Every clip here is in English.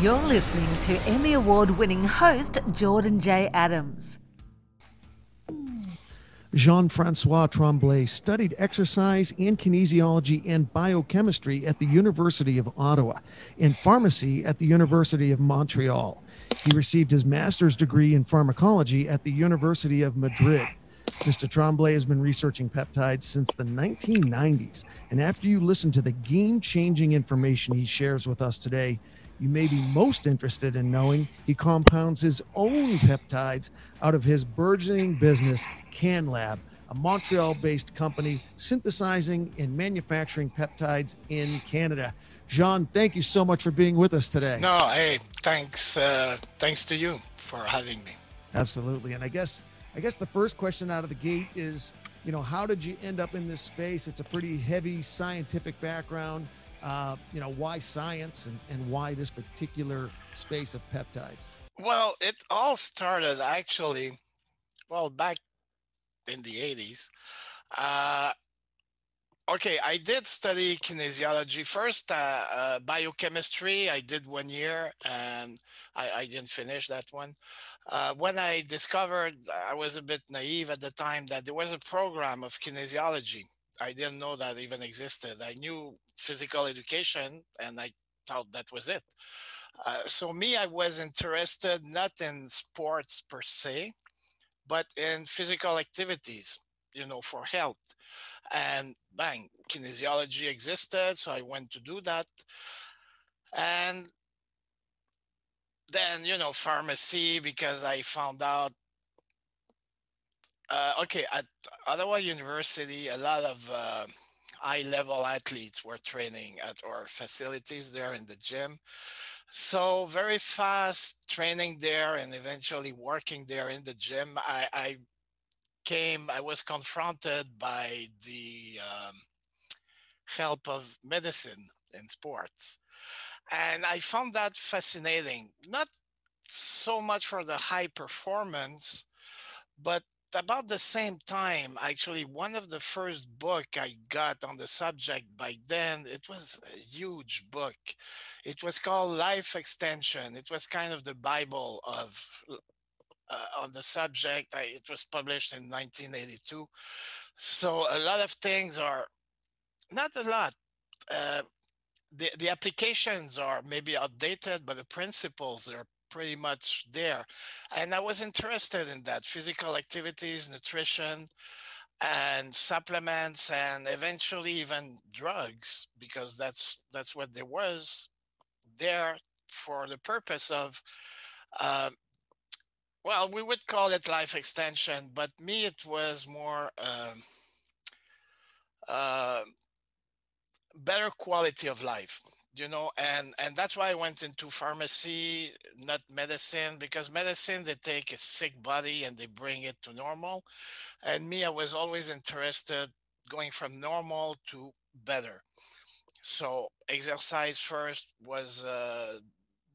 You're listening to Emmy Award winning host Jordan J. Adams. Jean Francois Tremblay studied exercise and kinesiology and biochemistry at the University of Ottawa and pharmacy at the University of Montreal. He received his master's degree in pharmacology at the University of Madrid. Mr. Tremblay has been researching peptides since the 1990s. And after you listen to the game changing information he shares with us today, you may be most interested in knowing he compounds his own peptides out of his burgeoning business, CanLab, a Montreal based company synthesizing and manufacturing peptides in Canada. Jean, thank you so much for being with us today. No, hey, thanks, uh, thanks to you for having me. Absolutely, and I guess I guess the first question out of the gate is, you know, how did you end up in this space? It's a pretty heavy scientific background. Uh, you know, why science and, and why this particular space of peptides? Well, it all started actually, well, back in the 80s. Uh, okay, I did study kinesiology first, uh, uh, biochemistry. I did one year and I, I didn't finish that one. Uh, when I discovered, I was a bit naive at the time, that there was a program of kinesiology. I didn't know that even existed. I knew physical education and I thought that was it. Uh, so me, I was interested not in sports per se, but in physical activities, you know, for health. And bang, kinesiology existed, so I went to do that. And then, you know, pharmacy because I found out. Uh, okay, at Ottawa University, a lot of uh, high level athletes were training at our facilities there in the gym. So very fast training there and eventually working there in the gym. I, I came, I was confronted by the um, help of medicine in sports. And I found that fascinating, not so much for the high performance, but about the same time, actually, one of the first book I got on the subject by then, it was a huge book. It was called Life Extension. It was kind of the Bible of uh, on the subject. I, it was published in 1982. So a lot of things are not a lot. Uh, the, the applications are maybe outdated, but the principles are pretty much there. And I was interested in that physical activities, nutrition, and supplements, and eventually even drugs, because that's that's what there was there for the purpose of. Uh, well, we would call it life extension, but me, it was more uh, uh, better quality of life you know and and that's why i went into pharmacy not medicine because medicine they take a sick body and they bring it to normal. And me i was always interested going from normal to better. So exercise first was uh,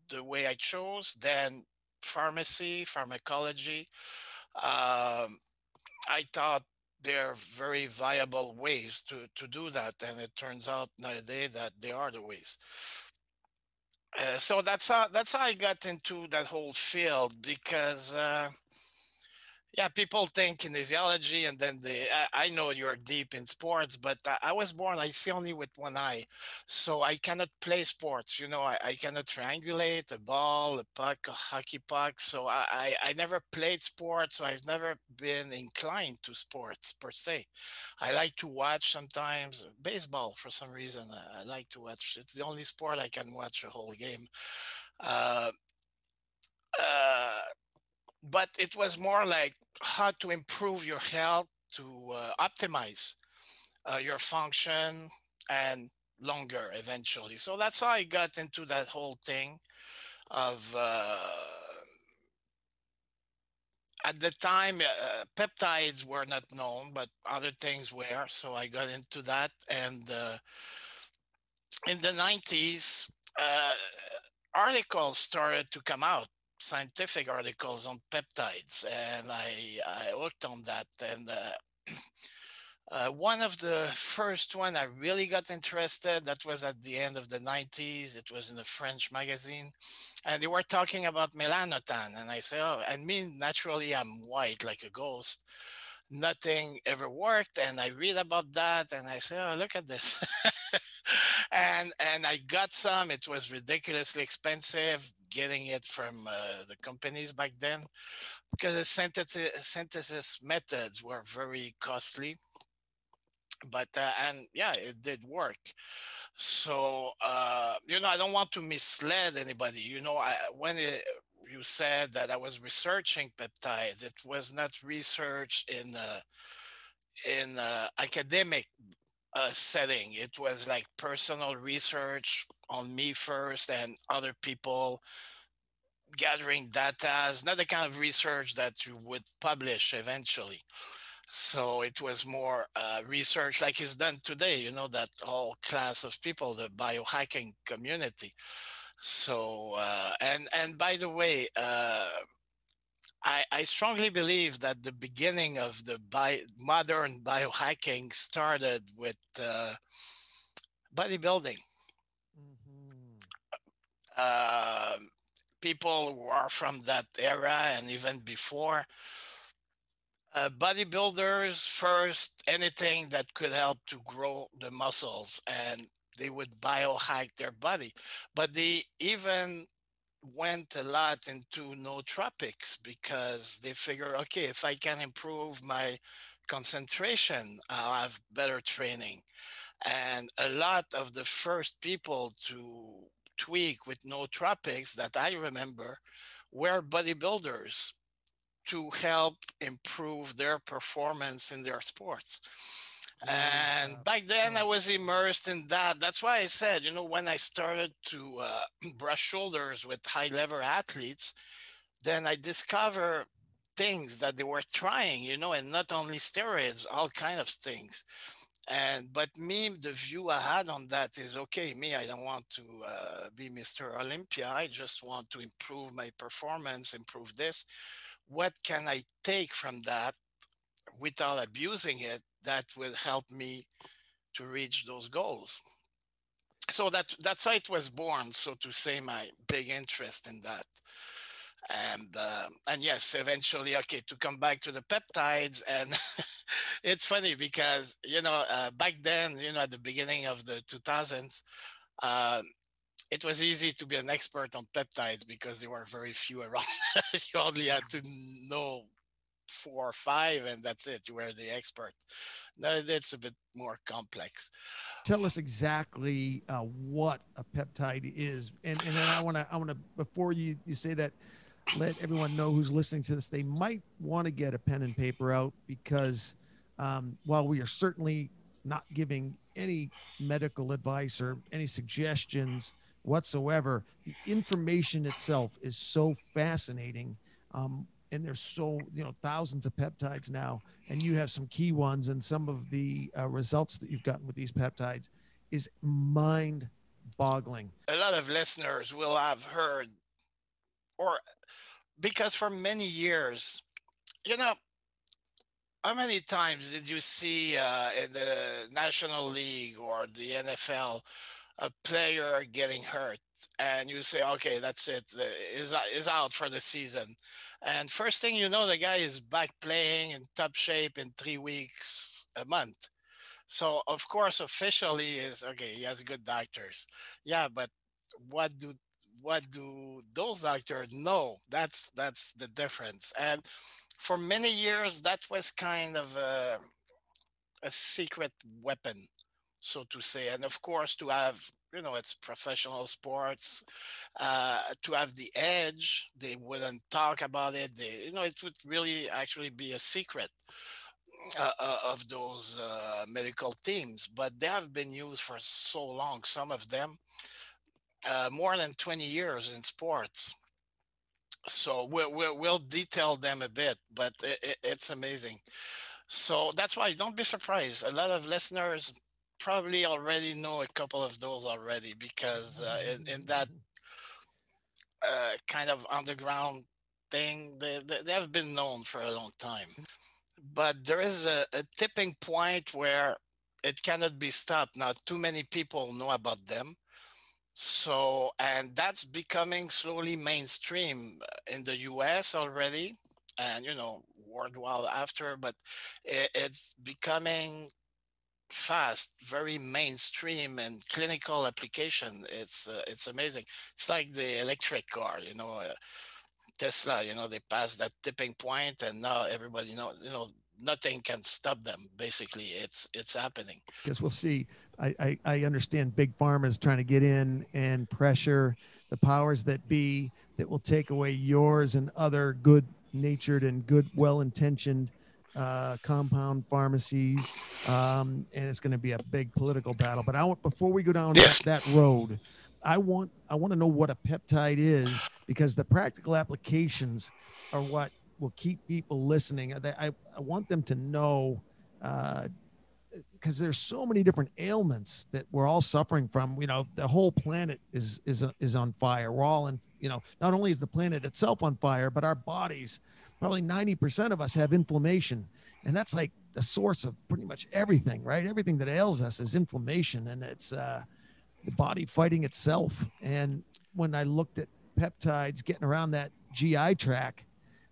the way i chose then pharmacy pharmacology. Um, i thought they're very viable ways to, to do that. And it turns out nowadays that they are the ways. Uh, so that's how that's how I got into that whole field because uh, yeah, people think kinesiology, and then they. I, I, know you're deep in sports, but I, was born. I see only with one eye, so I cannot play sports. You know, I, I cannot triangulate a ball, a puck, a hockey puck. So I, I, I never played sports. So I've never been inclined to sports per se. I like to watch sometimes baseball for some reason. I, I like to watch. It's the only sport I can watch a whole game. Uh, uh, but it was more like how to improve your health to uh, optimize uh, your function and longer eventually. So that's how I got into that whole thing of uh, at the time uh, peptides were not known, but other things were. So I got into that, and uh, in the 90s, uh, articles started to come out scientific articles on peptides, and I I worked on that, and uh, Uh, one of the first one I really got interested, that was at the end of the 90s. It was in a French magazine. And they were talking about melanotan. And I said, oh, and me, naturally, I'm white like a ghost. Nothing ever worked. And I read about that and I said, oh, look at this. and and I got some. It was ridiculously expensive getting it from uh, the companies back then because the synthesis, synthesis methods were very costly but uh, and yeah it did work. So uh, you know i don't want to mislead anybody. You know I, when it, you said that i was researching peptides it was not research in uh, in uh, academic uh, setting. It was like personal research on me first and other people gathering data is not the kind of research that you would publish eventually so it was more uh, research like is done today, you know, that whole class of people, the biohacking community. So, uh, and, and by the way, uh, I, I strongly believe that the beginning of the modern biohacking started with uh, bodybuilding. Uh, people who are from that era and even before. Uh, bodybuilders first anything that could help to grow the muscles and they would biohack their body. But they even went a lot into nootropics because they figure okay if i can improve my concentration i'll have better training. And a lot of the first people to tweak with nootropics that i remember were bodybuilders to help improve their performance in their sports. And back then I was immersed in that. That's why I said, you know, when I started to uh, brush shoulders with high level athletes, then I discovered things that they were trying, you know, and not only steroids, all kind of things. And but me, the view I had on that is okay. Me, I don't want to uh, be Mr. Olympia. I just want to improve my performance, improve this what can I take from that without abusing it that will help me to reach those goals. So that that site was born, so to say, my big interest in that. And uh, and yes, eventually, okay, to come back to the peptides, and it's funny because you know uh, back then, you know, at the beginning of the 2000s, uh, it was easy to be an expert on peptides because there were very few around. you only had to know four or five, and that's it. You were the expert. Now it's a bit more complex. Tell us exactly uh, what a peptide is, and and then I want to I want to before you you say that, let everyone know who's listening to this. They might want to get a pen and paper out because um, while we are certainly not giving any medical advice or any suggestions whatsoever. The information itself is so fascinating. Um, and there's so, you know, thousands of peptides now, and you have some key ones, and some of the uh, results that you've gotten with these peptides is mind boggling. A lot of listeners will have heard, or because for many years, you know, how many times did you see uh, in the National League or the NFL a player getting hurt and you say okay that's it is is out for the season. And first thing you know the guy is back playing in top shape in 3 weeks a month. So of course officially is okay he has good doctors. Yeah but what do what do those doctors know that's that's the difference and for many years that was kind of a, a secret weapon so to say. And of course, to have, you know, it's professional sports, uh, to have the edge, they wouldn't talk about it. They, you know, it would really actually be a secret. Uh, uh, of those uh, medical teams, but they have been used for so long, some of them uh, more than 20 years in sports. So we'll, we'll, we'll detail them a bit, but it, it, it's amazing. So that's why don't be surprised. A lot of listeners probably already know a couple of those already because uh, in, in that uh, kind of underground thing, they, they, they have been known for a long time. but there is a, a tipping point where it cannot be stopped. Now, too many people know about them. So, and that's becoming slowly mainstream in the US already, and you know, worldwide after, but it, it's becoming fast, very mainstream and clinical application. It's uh, it's amazing. It's like the electric car, you know, uh, Tesla. You know, they passed that tipping point, and now everybody knows. You know, nothing can stop them. Basically, it's it's happening. Guess we'll see. I, I I understand big pharma is trying to get in and pressure the powers that be that will take away yours and other good natured and good well intentioned uh, compound pharmacies, um, and it's going to be a big political battle. But I want before we go down yes. that, that road, I want I want to know what a peptide is because the practical applications are what will keep people listening. I I, I want them to know. Uh, because there's so many different ailments that we're all suffering from. You know, the whole planet is is is on fire. We're all in. You know, not only is the planet itself on fire, but our bodies probably 90% of us have inflammation. And that's like the source of pretty much everything, right? Everything that ails us is inflammation and it's uh, the body fighting itself. And when I looked at peptides getting around that GI tract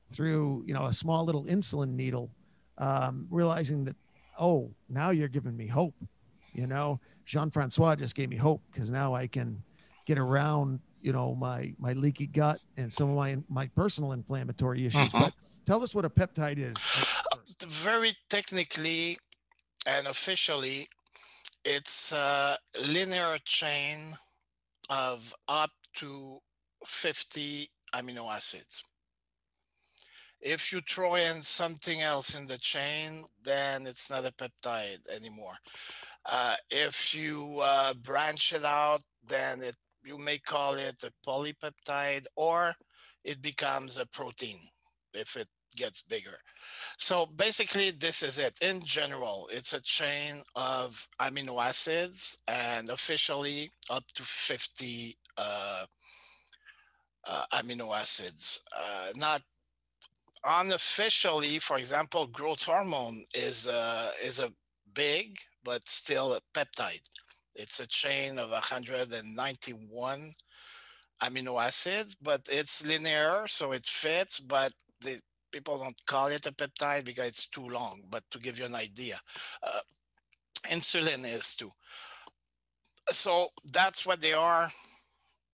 through, you know, a small little insulin needle, um, realizing that, oh, now you're giving me hope. You know, Jean Francois just gave me hope because now I can get around you know my my leaky gut and some of my my personal inflammatory issues uh-huh. but tell us what a peptide is very technically and officially it's a linear chain of up to 50 amino acids if you throw in something else in the chain then it's not a peptide anymore uh, if you uh, branch it out then it you may call it a polypeptide or it becomes a protein if it gets bigger. So basically, this is it. In general, it's a chain of amino acids and officially up to 50 uh, uh, amino acids. Uh, not unofficially, for example, growth hormone is, uh, is a big but still a peptide. It's a chain of 191 amino acids, but it's linear, so it fits, but the people don't call it a peptide because it's too long, but to give you an idea. Uh, insulin is too. So that's what they are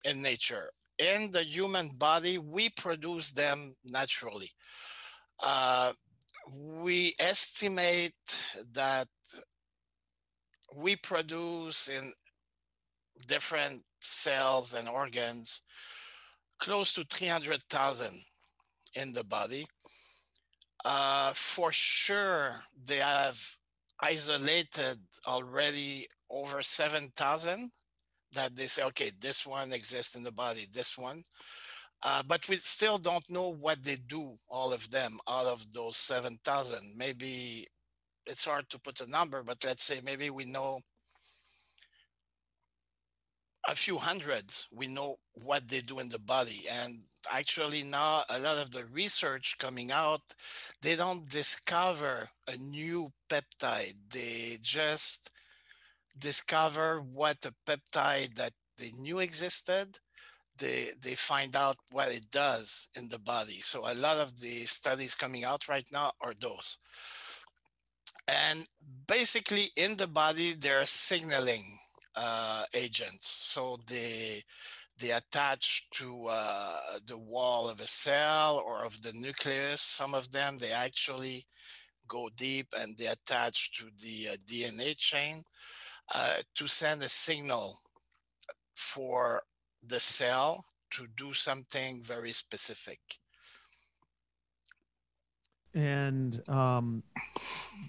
in nature. In the human body, we produce them naturally. Uh, we estimate that we produce in different cells and organs close to 300,000 in the body. Uh, for sure, they have isolated already over 7,000 that they say, okay, this one exists in the body, this one. Uh, but we still don't know what they do, all of them, out of those 7,000. Maybe it's hard to put a number, but let's say maybe we know a few hundreds, we know what they do in the body. And actually now a lot of the research coming out, they don't discover a new peptide. They just discover what a peptide that they knew existed they they find out what it does in the body so a lot of the studies coming out right now are those and basically in the body, there are signaling uh, agents. So they, they attach to uh, the wall of a cell or of the nucleus. Some of them, they actually go deep and they attach to the uh, DNA chain uh, to send a signal for the cell to do something very specific and um,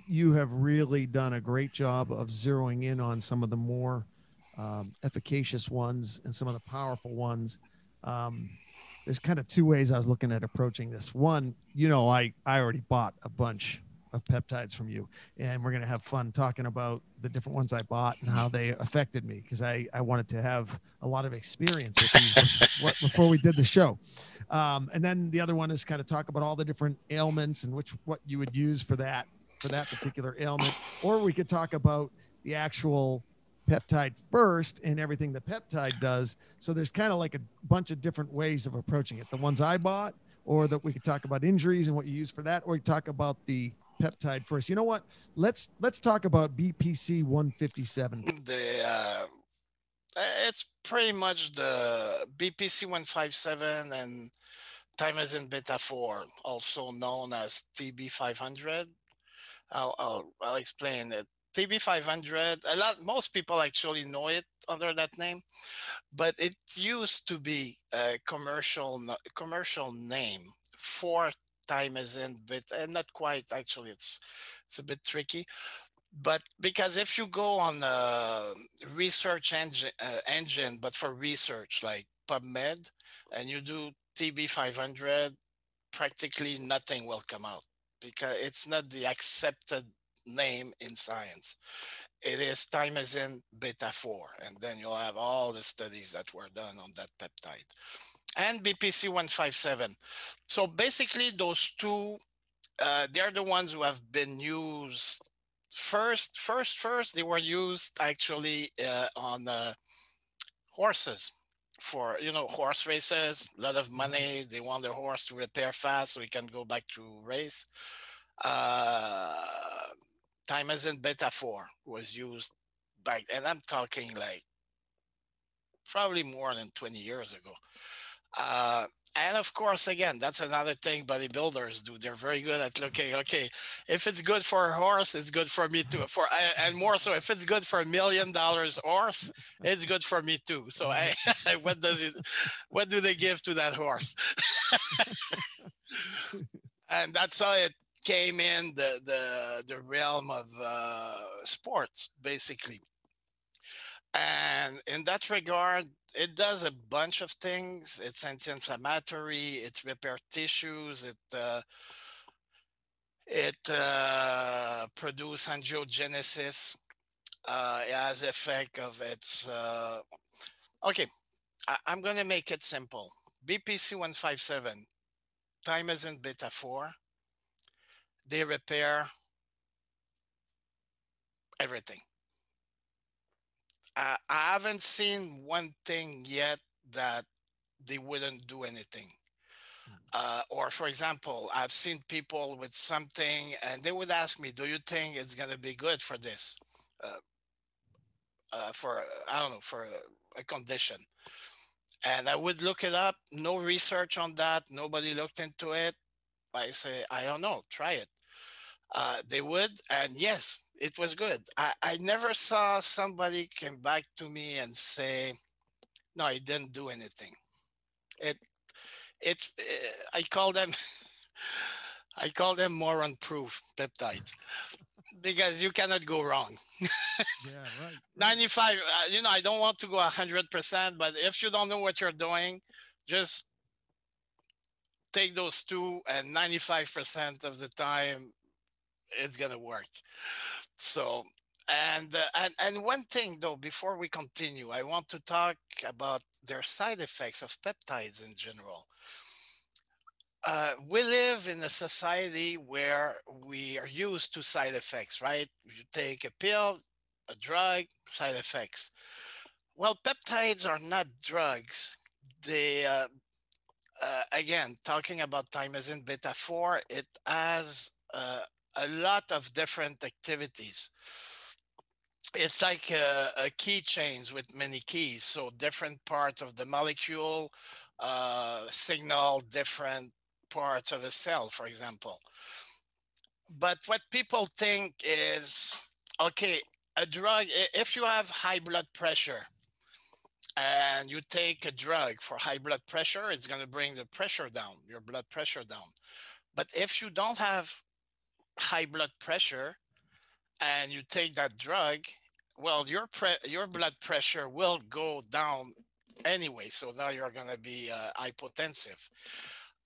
you have really done a great job of zeroing in on some of the more um, efficacious ones and some of the powerful ones. Um, there's kind of two ways I was looking at approaching this. One, you know, I I already bought a bunch of peptides from you, and we're going to have fun talking about the different ones I bought and how they affected me because I, I wanted to have a lot of experience with these before we did the show. Um, and then the other one is kind of talk about all the different ailments and which what you would use for that for that particular ailment, or we could talk about the actual peptide first and everything the peptide does. So there's kind of like a bunch of different ways of approaching it. The ones I bought, or that we could talk about injuries and what you use for that, or you talk about the peptide first. You know what? Let's let's talk about BPC 157. The uh, it's pretty much the BPC 157 and thymosin beta 4, also known as TB 500. I'll, I'll, I'll explain it. TB500, a lot, most people actually know it under that name, but it used to be a commercial commercial name for thymosin, but and not quite actually. It's it's a bit tricky, but because if you go on a research engine, uh, engine but for research like PubMed, and you do TB500, practically nothing will come out because it's not the accepted name in science. It is thymosin beta 4, and then you'll have all the studies that were done on that peptide. And BPC 157. So basically, those two, uh, they're the ones who have been used first. First, first, they were used actually uh, on uh, horses for you know horse races a lot of mm-hmm. money they want their horse to repair fast so he can go back to race uh thymosin beta 4 was used back, and I'm talking like probably more than 20 years ago. Uh, and of course, again, that's another thing bodybuilders do. They're very good at looking. Okay, if it's good for a horse, it's good for me too. For and more so, if it's good for a million dollars horse, it's good for me too. So, I, what does it? What do they give to that horse? and that's how it came in the the the realm of uh, sports basically. And in that regard it does a bunch of things. It's anti-inflammatory it repair tissues it uh, it uh, produce angiogenesis uh, it has effect of its uh, okay I, i'm going to make it simple. Bpc 157 thymosin beta 4 they repair everything. I, I haven't seen one thing yet that they wouldn't do anything. Hmm. Uh, or for example, I've seen people with something and they would ask me, do you think it's going to be good for this? Uh, uh, for, I don't know, for a, a condition. And I would look it up, no research on that. Nobody looked into it. I say, I don't know, try it uh, they would. And yes, it was good. I, I never saw somebody come back to me and say, no, it didn't do anything. It, it, uh, I call them, I call them moron proof peptides because you cannot go wrong. yeah, right. 95, uh, you know, I don't want to go 100%, but if you don't know what you're doing, just take those two and 95% of the time it's gonna work. So and uh, and and one thing though before we continue i want to talk about their side effects of peptides in general. Uh, we live in a society where we are used to side effects right? You take a pill a drug side effects. Well peptides are not drugs. They uh, uh, again talking about thymosin beta 4 it has uh, a lot of different activities. It's like a, a keychains with many keys. So different parts of the molecule uh, signal different parts of a cell, for example. But what people think is, okay, a drug, if you have high blood pressure and you take a drug for high blood pressure, it's going to bring the pressure down, your blood pressure down. But if you don't have high blood pressure and you take that drug, well, your pre- your blood pressure will go down anyway. So now you're going to be uh, hypotensive.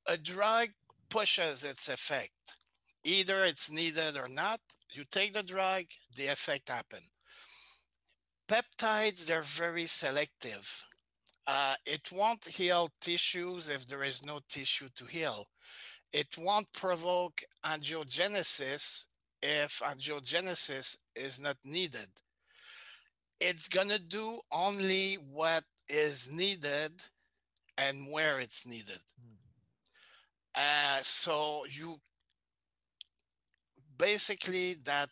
A drug pushes its effect. either it's needed or not. You take the drug, the effect happen. Peptides, they're very selective. Uh, it won't heal tissues if there is no tissue to heal. It won't provoke angiogenesis if angiogenesis is not needed. It's going to do only what is needed and where it's needed. Uh, so you basically that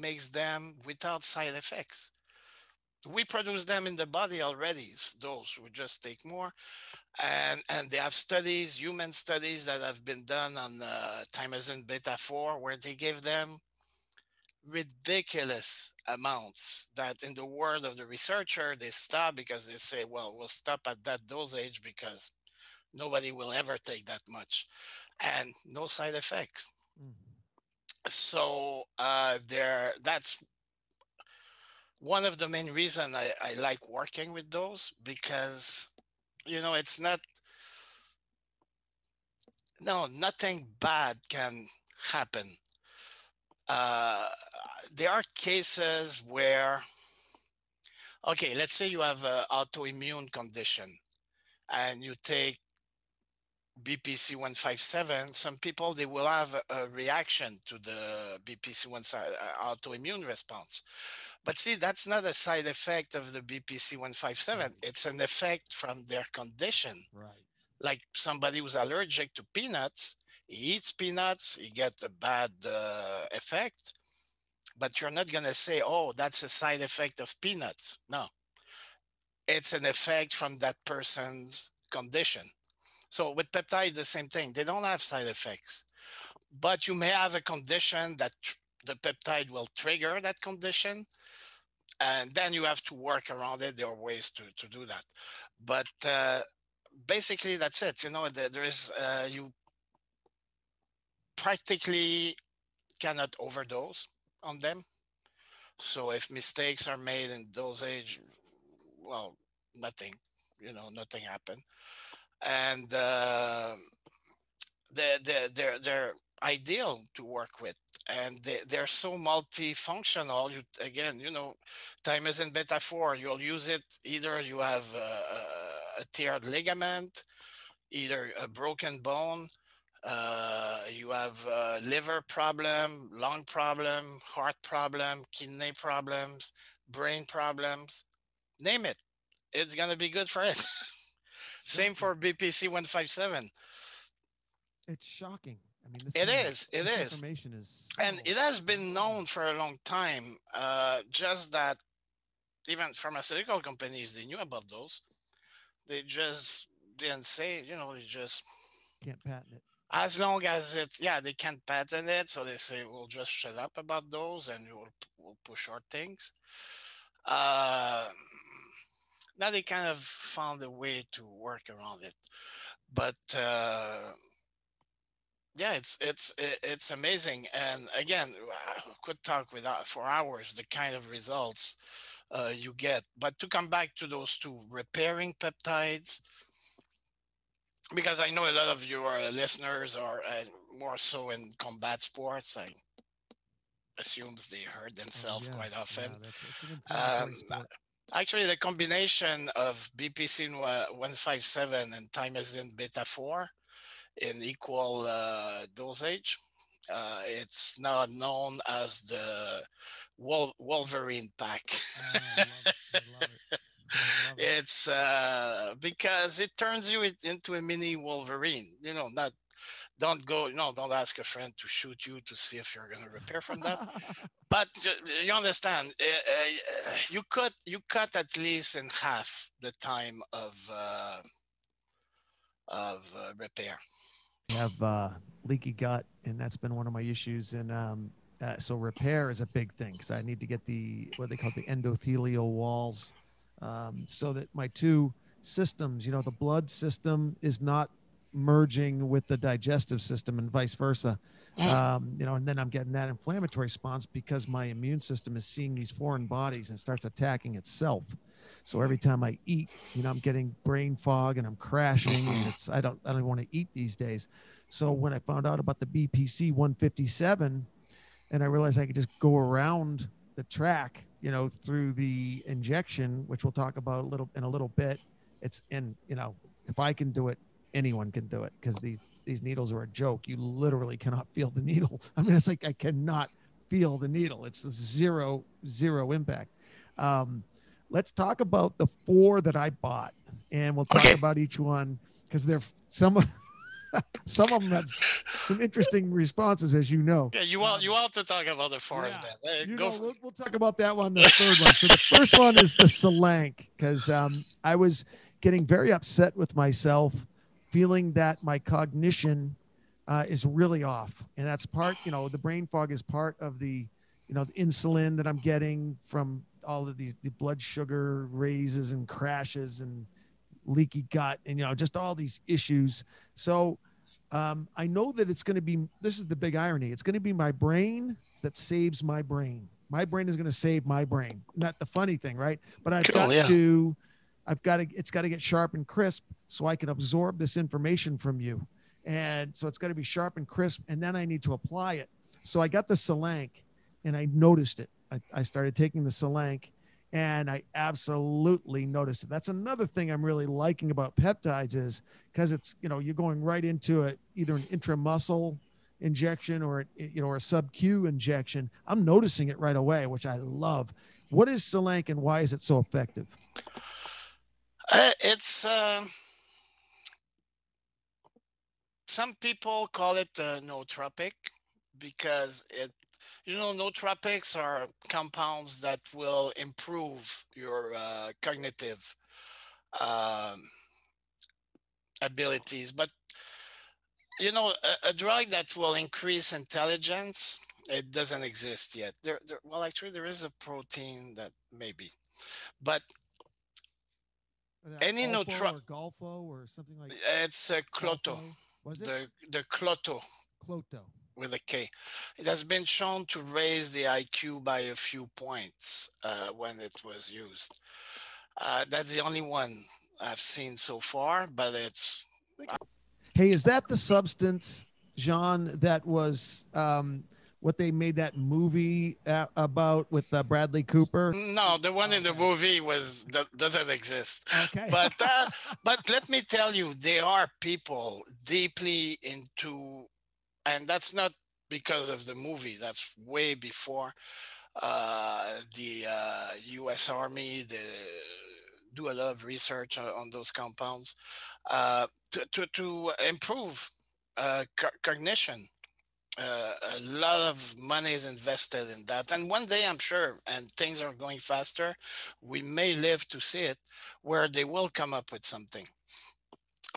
makes them without side effects. We produce them in the body already. Those we just take more, and and they have studies, human studies that have been done on uh, thymosin beta four, where they give them ridiculous amounts that in the word of the researcher they stop because they say well we'll stop at that dosage because nobody will ever take that much and no side effects mm. so uh there that's one of the main reason I, I like working with those because you know it's not no nothing bad can happen uh, there are cases where, okay, let's say you have an autoimmune condition and you take BPC 157, some people they will have a, reaction to the BPC 1 uh, autoimmune response. But see, that's not a side effect of the BPC 157. It's an effect from their condition. Right. Like somebody who's allergic to peanuts, he eats peanuts, he gets a bad uh, effect, but you're not going to say, oh, that's a side effect of peanuts. No, it's an effect from that person's condition. So with peptide, the same thing. They don't have side effects, but you may have a condition that the peptide will trigger that condition. And then you have to work around it. There are ways to, to do that. But uh, basically, that's it. You know, there is, uh, you practically cannot overdose on them. So if mistakes are made in dosage, well, nothing, you know, nothing happened. And uh, they're, they're, they're, they're ideal to work with. And they, they're so multifunctional. You, again, you know, thymosin beta 4, you'll use it either you have a, a teared ligament, either a broken bone, uh, you have uh, liver problem, lung problem, heart problem, kidney problems, brain problems, name it. It's going to be good for it. Same for BPC 157. It's shocking. Mean, it is. It is. Information is, and it has been known for a long time. Uh, just that even pharmaceutical companies they knew about those. They just didn't say. You know, they just can't patent it as long as it's yeah they can't patent it so they say we'll just shut up about those and we'll, we'll push our things uh, now they kind of found a way to work around it but uh, yeah it's it's it's amazing and again I could talk with for hours the kind of results uh, you get but to come back to those two repairing peptides because I know a lot of your listeners are uh, more so in combat sports. I assumes they hurt oh, themselves oh, yeah. quite often. Yeah, um, actually, the combination of BPC 157 and thymosin beta 4 in equal uh, dosage, uh, it's now known as the Wol- Wolverine pack. I love it. I love it it's uh, because it turns you into a mini Wolverine. You know, not don't go. No, don't ask a friend to shoot you to see if you're going to repair from that. but you understand, uh, you cut you cut at least in half the time of uh, of uh, repair. Have uh, leaky gut, and that's been one of my issues. And um, uh, so repair is a big thing because I need to get the what they call the endothelial walls um, so that my two systems, you know, the blood system is not merging with the digestive system and vice versa. Um, you know, and then I'm getting that inflammatory response because my immune system is seeing these foreign bodies and starts attacking itself. So every time I eat, you know, I'm getting brain fog and I'm crashing and it's I don't I don't want to eat these days. So when I found out about the BPC 157, and I realized I could just go around the track, you know, through the injection, which we'll talk about a little in a little bit. It's in, you know, if I can do it, anyone can do it because these these needles are a joke. You literally cannot feel the needle. I mean, it's like I cannot feel the needle. It's zero zero impact. Um, let's talk about the four that I bought, and we'll talk Okay. about each one because they're some. some of them have some interesting responses, as you know. Yeah, you want you want to talk about the four Yeah. then? Uh, You go know, we'll, we'll talk about that one, the third one. So the first one is the Selank, because um, I was getting very upset with myself, feeling that my cognition uh, is really off, and that's part. You know, the brain fog is part of the, you know, the insulin that I'm getting from all of these the blood sugar raises and crashes and leaky gut, and you know, just all these issues. So. Um, I know that it's going to be. This is the big irony. It's going to be my brain that saves my brain. My brain is going to save my brain. Not the funny thing, right? But I've Cool, got yeah. to, I've got to, it's got to get sharp and crisp so I can absorb this information from you. And so it's got to be sharp and crisp. And then I need to apply it. So I got the Selank and I noticed it. I, I started taking the Selank and I absolutely noticed it. That's another thing I'm really liking about peptides is because it's, you know, you're going right into a, either an intramuscle injection or you know or a sub Q injection. I'm noticing it right away, which I love. What is Selank and why is it so effective? Uh, it's um some people call it uh, nootropic because it you know nootropics are compounds that will improve your uh, cognitive um, abilities but you know a, a drug that will increase intelligence it doesn't exist yet there, there well actually there is a protein that maybe but Any nootra- or Golfo or something like it's a klotho Golfo? Was it the the klotho Klotho? With a K. It has been shown to raise the IQ by a few points uh, when it was used. Uh, that's the only one I've seen so far, but it's Hey, is that the substance, Jean, that was um, what they made that movie uh, about with uh, Bradley Cooper? no the one in the movie was that doesn't exist. Okay. But uh, but let me tell you, there are people deeply into, and that's not because of the movie. That's way before uh, the uh, U.S. Army. The do a lot of research on, those compounds uh, to, to to improve uh, co- cognition. Uh, a lot of money is invested in that, and one day I'm sure, and things are going faster. We may live to see it, where they will come up with something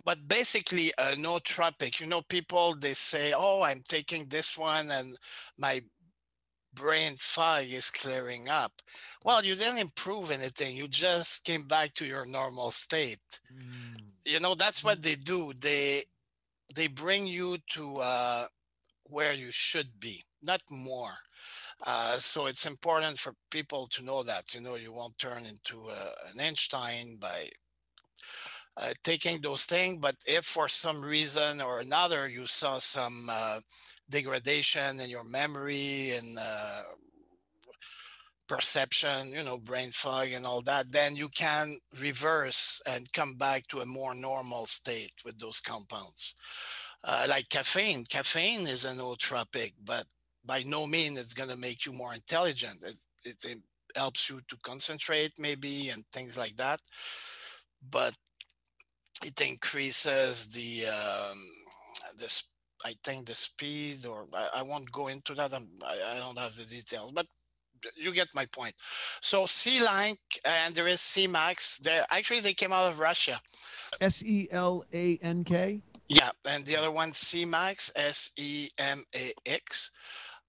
but basically a nootropic you know people they say oh i'm taking this one and my brain fog is clearing up. Well you didn't improve anything. You just came back to your normal state. Mm. you know that's what they do. They they bring you to uh, where you should be not more. Uh, so it's important for people to know that. You know you won't turn into uh, an einstein by uh, taking those things but if for some reason or another you saw some uh, degradation in your memory and uh, perception you know brain fog and all that then you can reverse and come back to a more normal state with those compounds. Uh, like caffeine. Caffeine is an nootropic but by no means it's going to make you more intelligent. It, it, it helps you to concentrate maybe and things like that. But it increases the um, the I think the speed or I, I won't go into that I'm, I, I don't have the details but you get my point. So Selank and there is Semax they actually they came out of Russia. S E L A N K. yeah and the other one Semax S-E-M-A-X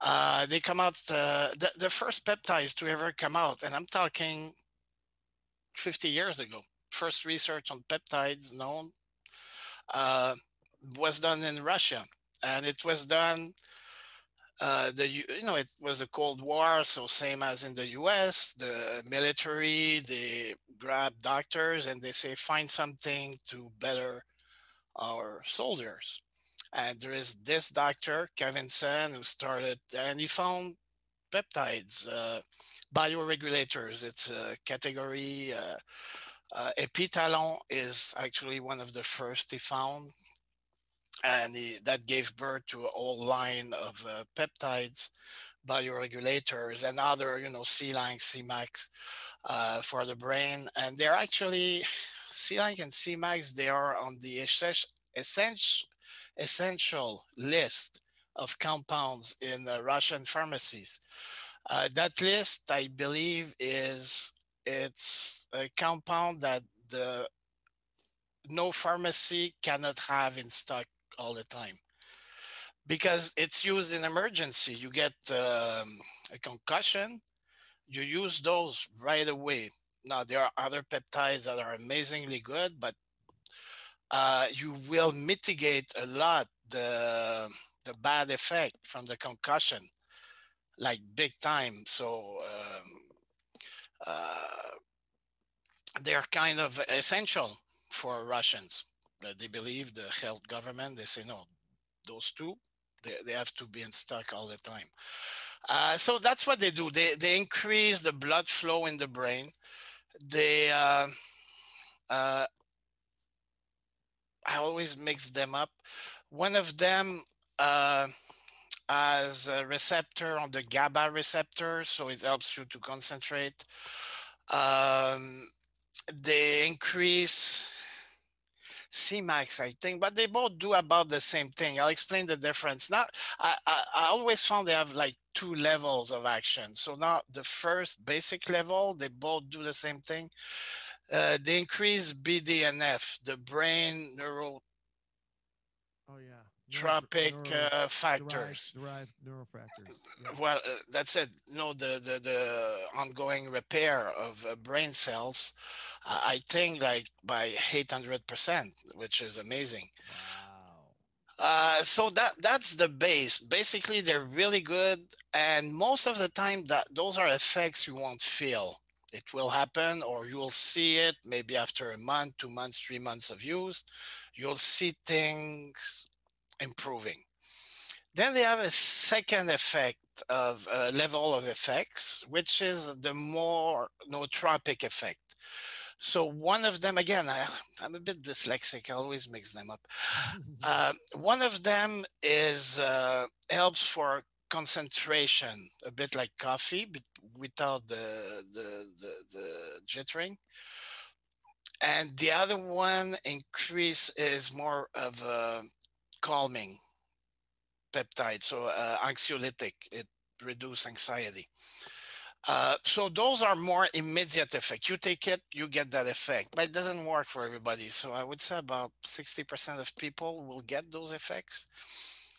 uh, they come out uh, the, the first peptides to ever come out and I'm talking 50 years ago first research on peptides known uh, was done in Russia, and it was done. Uh, the you know it was a Cold War, so same as in the U.S. The military they grab doctors and they say find something to better our soldiers. And there is this doctor, Khavinson, who started, and he found peptides, uh, bioregulators. It's a category. Uh, uh, Epitalon is actually one of the first he found, and he, that gave birth to a whole line of uh, peptides, bioregulators, and other, you know, Selank, Semax uh, for the brain. And they're actually Selank and Semax. They are on the essential essential list of compounds in the Russian pharmacies. Uh, that list, I believe, is it's a compound that the no pharmacy cannot have in stock all the time because it's used in emergency. You get um, a concussion, you use those right away. Now there are other peptides that are amazingly good, but uh, you will mitigate a lot the the bad effect from the concussion, like big time. So um, they're kind of essential for Russians. Uh, they believe the health government. They say no, those two they, they have to be in stock all the time. Uh, so that's what they do. They they increase the blood flow in the brain. They uh, uh, I always mix them up. One of them has a receptor on the GABA receptor, so it helps you to concentrate. Um, they increase Semax, I think, but they both do about the same thing. I'll explain the difference. Now, I, I, I, always found they have like two levels of action. So now the first basic level, they both do the same thing. Uh, they increase BDNF, the brain neuro. Oh yeah. Tropic neuro, uh, factors. Derived, derived neurofactors. Yeah. Well, uh, that's it. no the, the, the ongoing repair of uh, brain cells, I think like by 800%, which is amazing. Wow. Uh, so that that's the base. Basically, they're really good, and most of the time, that those are effects you won't feel it will happen or you will see it maybe after a month two months three months of use you'll see things improving. Then they have a second effect of uh, level of effects which is the more nootropic effect. So one of them again I, am a bit dyslexic i always mix them up. Uh, one of them is uh, helps for concentration, a bit like coffee, but without the, the, the, the jittering. And the other one increase is more of a calming peptide, so uh, anxiolytic. It reduces anxiety. Uh, so those are more immediate effect. You take it, you get that effect, but it doesn't work for everybody. So I would say about 60% of people will get those effects.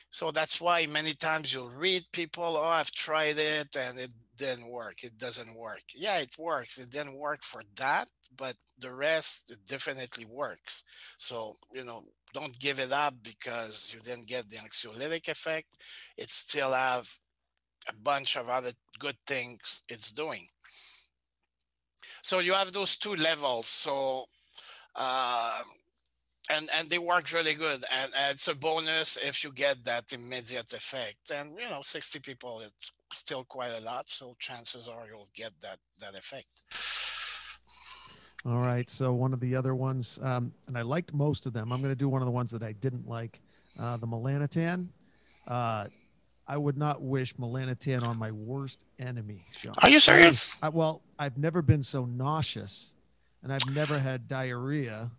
So that's why many times you'll read people, oh, I've tried it and it didn't work. It doesn't work. Yeah, it works. It didn't work for that, but the rest, it definitely works. So, you know, don't give it up because you didn't get the anxiolytic effect. It still have a bunch of other good things it's doing. So you have those two levels. So uh, and and they work really good and, and, it's a bonus if you get that immediate effect and you know 60 people is still quite a lot so chances are you'll get that that effect all right so one of the other ones um, and i liked most of them i'm going to do one of the ones that i didn't like uh, the melanotan uh, I would not wish melanotan on my worst enemy. Sean. Are you serious? I, well, I've never been so nauseous, and I've never had diarrhea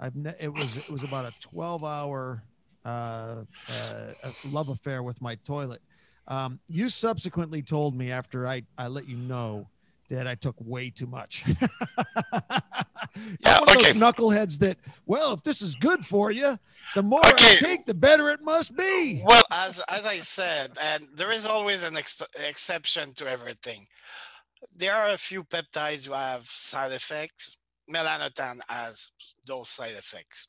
I've ne- it was it was about a 12 hour uh, uh, love affair with my toilet. Um, you subsequently told me after I, I let you know that I took way too much. yeah, one okay. those knuckleheads that, well, if this is good for you, the more okay. I take, the better it must be. Well, as as I said, and there is always an ex- exception to everything. There are a few peptides who have side effects, melanotan has those side effects.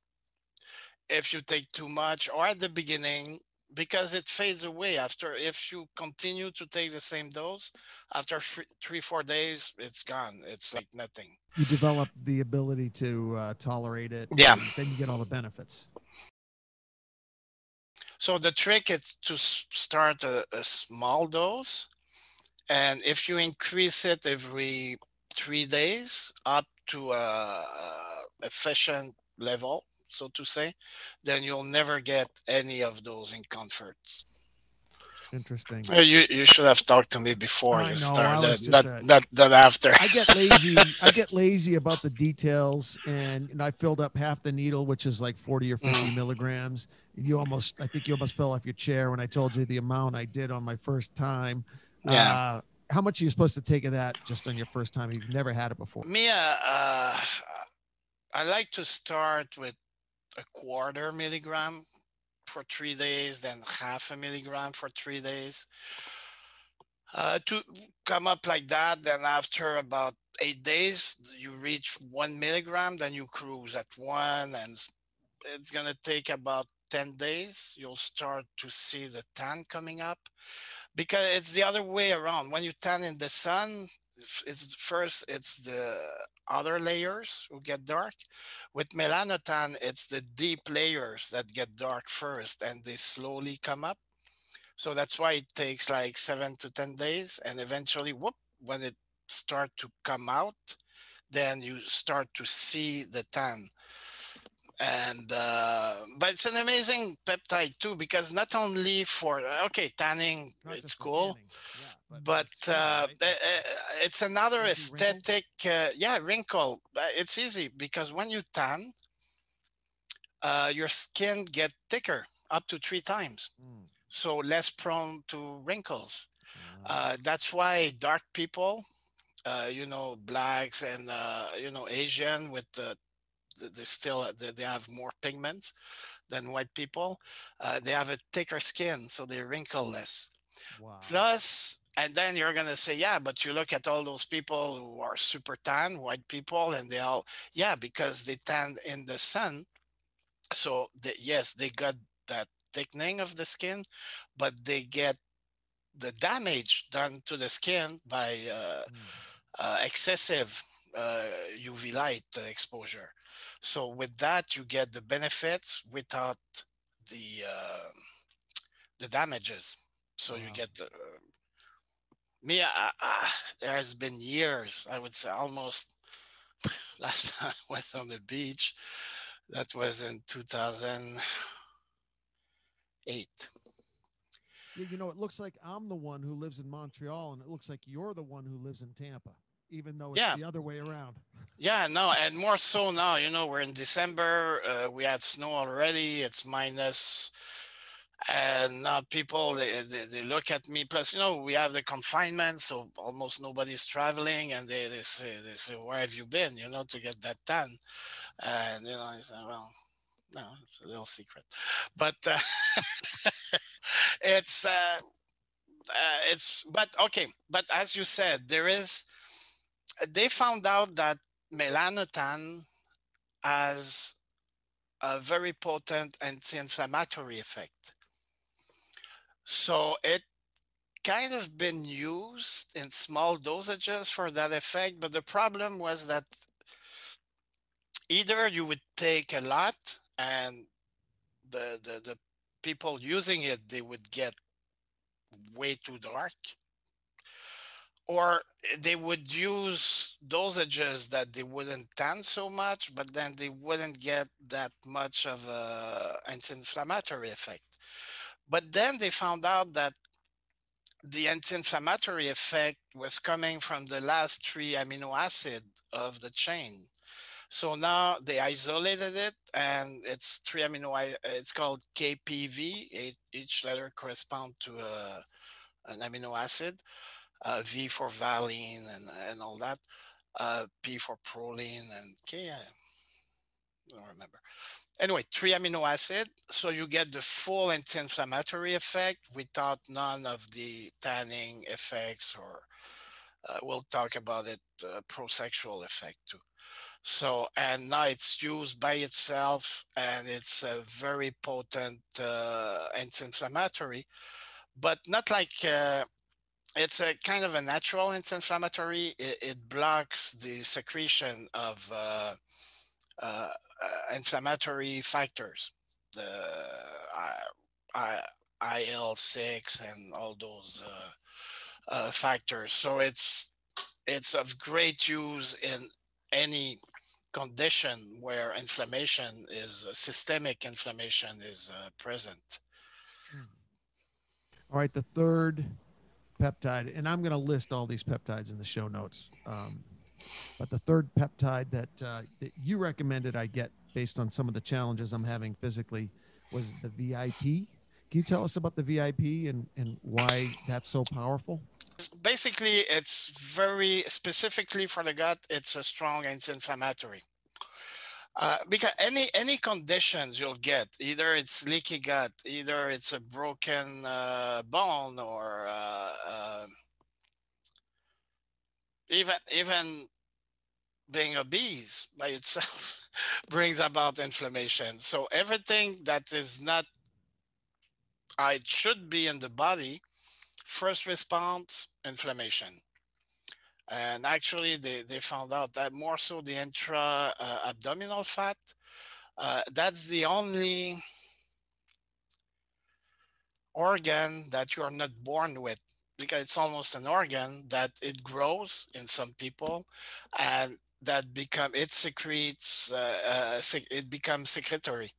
If you take too much or at the beginning, because it fades away after, if you continue to take the same dose, after three, four days, it's gone. It's like nothing. You develop the ability to uh, tolerate it. Yeah. Then you get all the benefits. So the trick is to start a, a small dose. And if you increase it every three days up to a efficient level, so to say, then you'll never get any of those in comforts. Interesting. You you should have talked to me before I you know, started, not, a- not not after. I get lazy. I get lazy about the details, and, and I filled up half the needle, which is like forty or Mm. fifty milligrams. You almost, I think you almost fell off your chair when I told you the amount I did on my first time. Yeah. Uh, how much are you supposed to take of that just on your first time? You've never had it before. Uh, uh, I like to start with a quarter milligram for three days, then half a milligram for three days. Uh, to come up like that, then after about eight days, you reach one milligram, then you cruise at one, and it's gonna take about 10 days. You'll start to see the tan coming up because it's the other way around. When you tan in the sun, it's first it's the outer layers who get dark. With melanotan, it's the deep layers that get dark first and they slowly come up. So that's why it takes like seven to 10 days. And eventually, whoop, when it start to come out, then you start to see the tan. And uh, but it's an amazing peptide too, because not only for okay, tanning, Not it's cool tanning, yeah, but uh, uh, uh, it's another aesthetic uh, yeah wrinkle it's easy because when you tan uh, your skin get thicker up to three times. Mm, so less prone to wrinkles. Uh, that's why dark people uh, you know blacks and uh, you know asian with the they still they, have more pigments than white people uh, they have a thicker skin so they wrinkle less. Wow. Plus, and then you're gonna say, yeah, but you look at all those people who are super tan, white people, and they all, yeah, because they tan in the sun. So the, yes, they got that thickening of the skin, but they get the damage done to the skin by uh, Mm. uh, excessive uh, UV light exposure. So with that, you get the benefits without the uh, the damages. So you get uh, me. I, I, there has been years. I would say almost. Last time I was on the beach, that was in 2008. Yeah, you know, it looks like I'm the one who lives in Montreal, and it looks like you're the one who lives in Tampa, even though it's Yeah. the other way around. Yeah, no, and more so now. You know, we're in December. Uh, we had snow already. It's minus, and now people they, they they look at me. Plus, you know, we have the confinement, so almost nobody's traveling, and they they say they say, "Where have you been?" You know, to get that tan, and you know, I say, "Well, no, it's a little secret," but uh, it's uh, uh, it's but okay. But as you said, there is. They found out that melanotan has a very potent anti-inflammatory effect. So it kind of been used in small dosages for that effect, but the problem was that either you would take a lot and the the, the people using it they would get way too dark or they would use dosages that they wouldn't tan so much, but then they wouldn't get that much of a anti-inflammatory effect. But then they found out that the anti-inflammatory effect was coming from the last three amino acid of the chain. So now they isolated it, and it's three amino. It's called KPV. Each letter correspond to a, an amino acid uh, V for valine and, and all that, uh, P for proline and K, I don't remember. Anyway, three amino acid. So you get the full anti-inflammatory effect without none of the tanning effects or uh, we'll talk about it, uh, prosexual effect too. So, and now it's used by itself and it's a very potent uh, anti-inflammatory, but not like uh, it's a kind of a natural anti-inflammatory. It, it blocks the secretion of uh, uh, inflammatory factors. The uh, I, IL6 and all those uh, uh, factors. So it's it's of great use in any condition where inflammation is uh, systemic inflammation is uh, present. All right, the third peptide, and I'm going to list all these peptides in the show notes. Um, but the third peptide that uh, that you recommended I get based on some of the challenges I'm having physically was the VIP. Can you tell us about the VIP and, and why that's so powerful? Basically, it's very specifically for the gut, it's a strong anti-inflammatory. Uh, because any any conditions you'll get, either it's leaky gut, either it's a broken uh, bone, or uh, uh even even being obese by itself brings about inflammation. So everything that is not it should be in the body, first response, inflammation. And actually, they, they found out that more so the intra uh, abdominal fat, uh, that's the only organ that you are not born with because it's almost an organ that it grows in some people and that become it secretes uh, uh, it becomes secretory.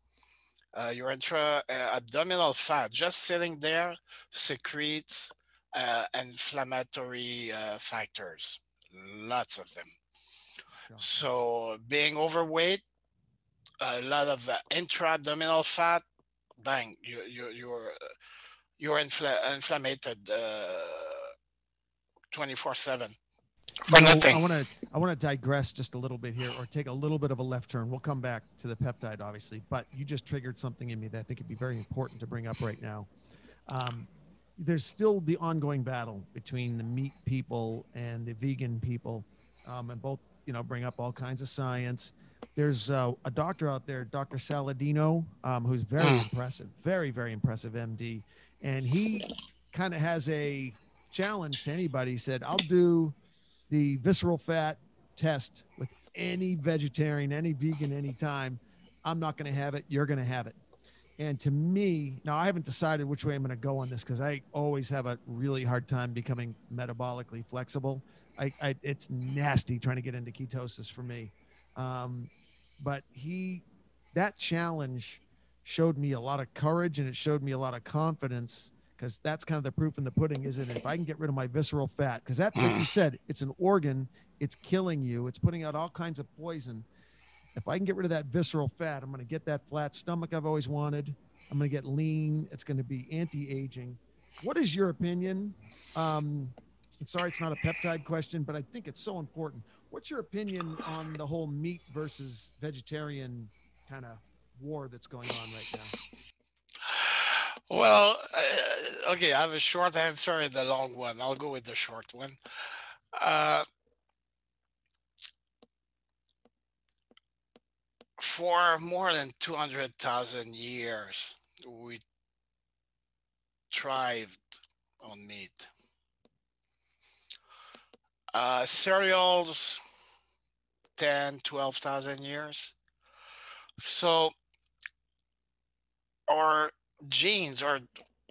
Uh, your intra uh, abdominal fat just sitting there secretes uh, inflammatory uh, factors lots of them. So being overweight a lot of intra abdominal fat bang you, you you're you're infl- inflamed 24 7 for nothing. I want to I want to digress just a little bit here, or take a little bit of a left turn. We'll come back to the peptide, obviously, but you just triggered something in me that I think would be very important to bring up right now. Um, there's still the ongoing battle between the meat people and the vegan people, um, and both you know bring up all kinds of science. There's uh, a doctor out there, Dr. Saladino, um, who's very hmm. impressive, very very impressive MD, and he kind of has a challenge to anybody. He said, "I'll do." the visceral fat test with any vegetarian, any vegan, anytime. I'm not going to have it. You're going to have it. And to me, now I haven't decided which way I'm going to go on this because I always have a really hard time becoming metabolically flexible. I, I, it's nasty trying to get into ketosis for me. Um, but he, that challenge showed me a lot of courage and it showed me a lot of confidence because that's kind of the proof in the pudding, isn't it? If I can get rid of my visceral fat, because that, like you said, it's an organ, it's killing you, it's putting out all kinds of poison. If I can get rid of that visceral fat, I'm going to get that flat stomach I've always wanted. I'm going to get lean. It's going to be anti-aging. What is your opinion? Um, sorry, it's not a peptide question, but I think it's so important. What's your opinion on the whole meat versus vegetarian kind of war that's going on right now? Well, uh, okay, I have a short answer and a long one. I'll go with the short one. Uh, for more than 200,000 years, we thrived on meat. Uh, cereals, 10, 12,000 years. So, our genes are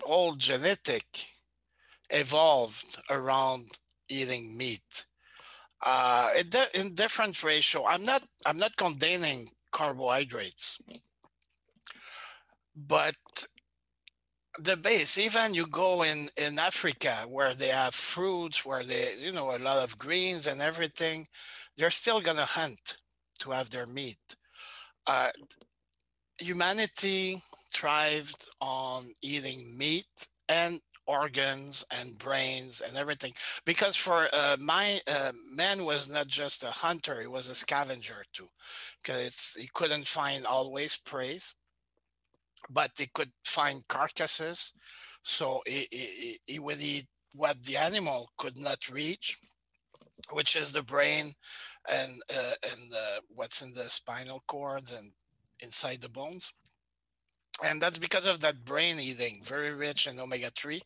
all genetic evolved around eating meat uh, in, in different ratio. I'm not I'm not condemning carbohydrates, but the base even you go in in africa where they have fruits where they you know a lot of greens and everything they're still gonna hunt to have their meat uh, humanity thrived on eating meat and organs and brains and everything. Because for uh, my uh, man was not just a hunter he was a scavenger too. Because he couldn't find always prey but he could find carcasses. So he, he, he would eat what the animal could not reach which is the brain and uh, and uh, what's in the spinal cords and inside the bones and that's because of that brain eating, very rich in omega three.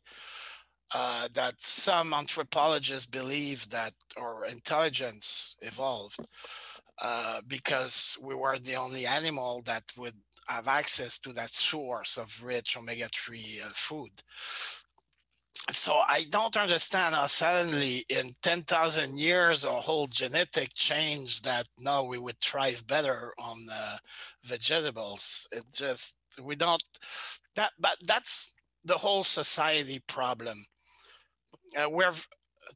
Uh, that some anthropologists believe that our intelligence evolved uh, because we were the only animal that would have access to that source of rich omega-3 uh, food so I don't understand how suddenly in 10,000 years a whole genetic change that now we would thrive better on uh, vegetables. It just, we don't, that, but that's the whole society problem. Uh, we're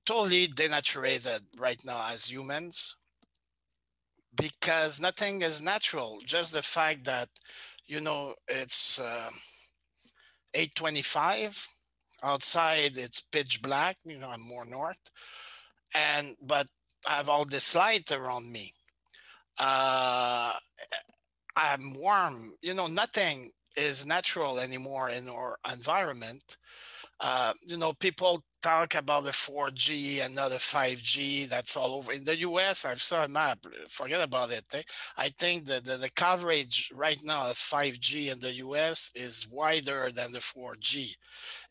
totally denaturated right now as humans because nothing is natural. Just the fact that, you know, it's uh, 825 outside it's pitch black you know i'm more north and but i have all this light around me uh i'm warm you know nothing is natural anymore in our environment uh you know people talk about the 4G and not the 5G. That's all over. In the US, I've saw a map. Forget about it. Eh? I think that the, the coverage right now of 5G in the US is wider than the 4G.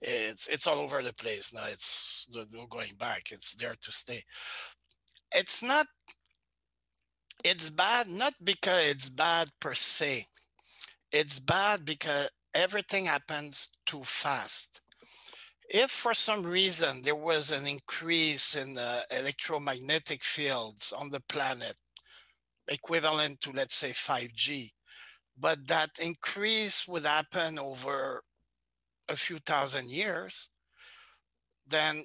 It's it's all over the place now. It's no going back. It's there to stay. It's not. It's bad not because it's bad per se. It's bad because everything happens too fast if for some reason there was an increase in the electromagnetic fields on the planet, equivalent to, let's say, 5G, but that increase would happen over a few thousand years, then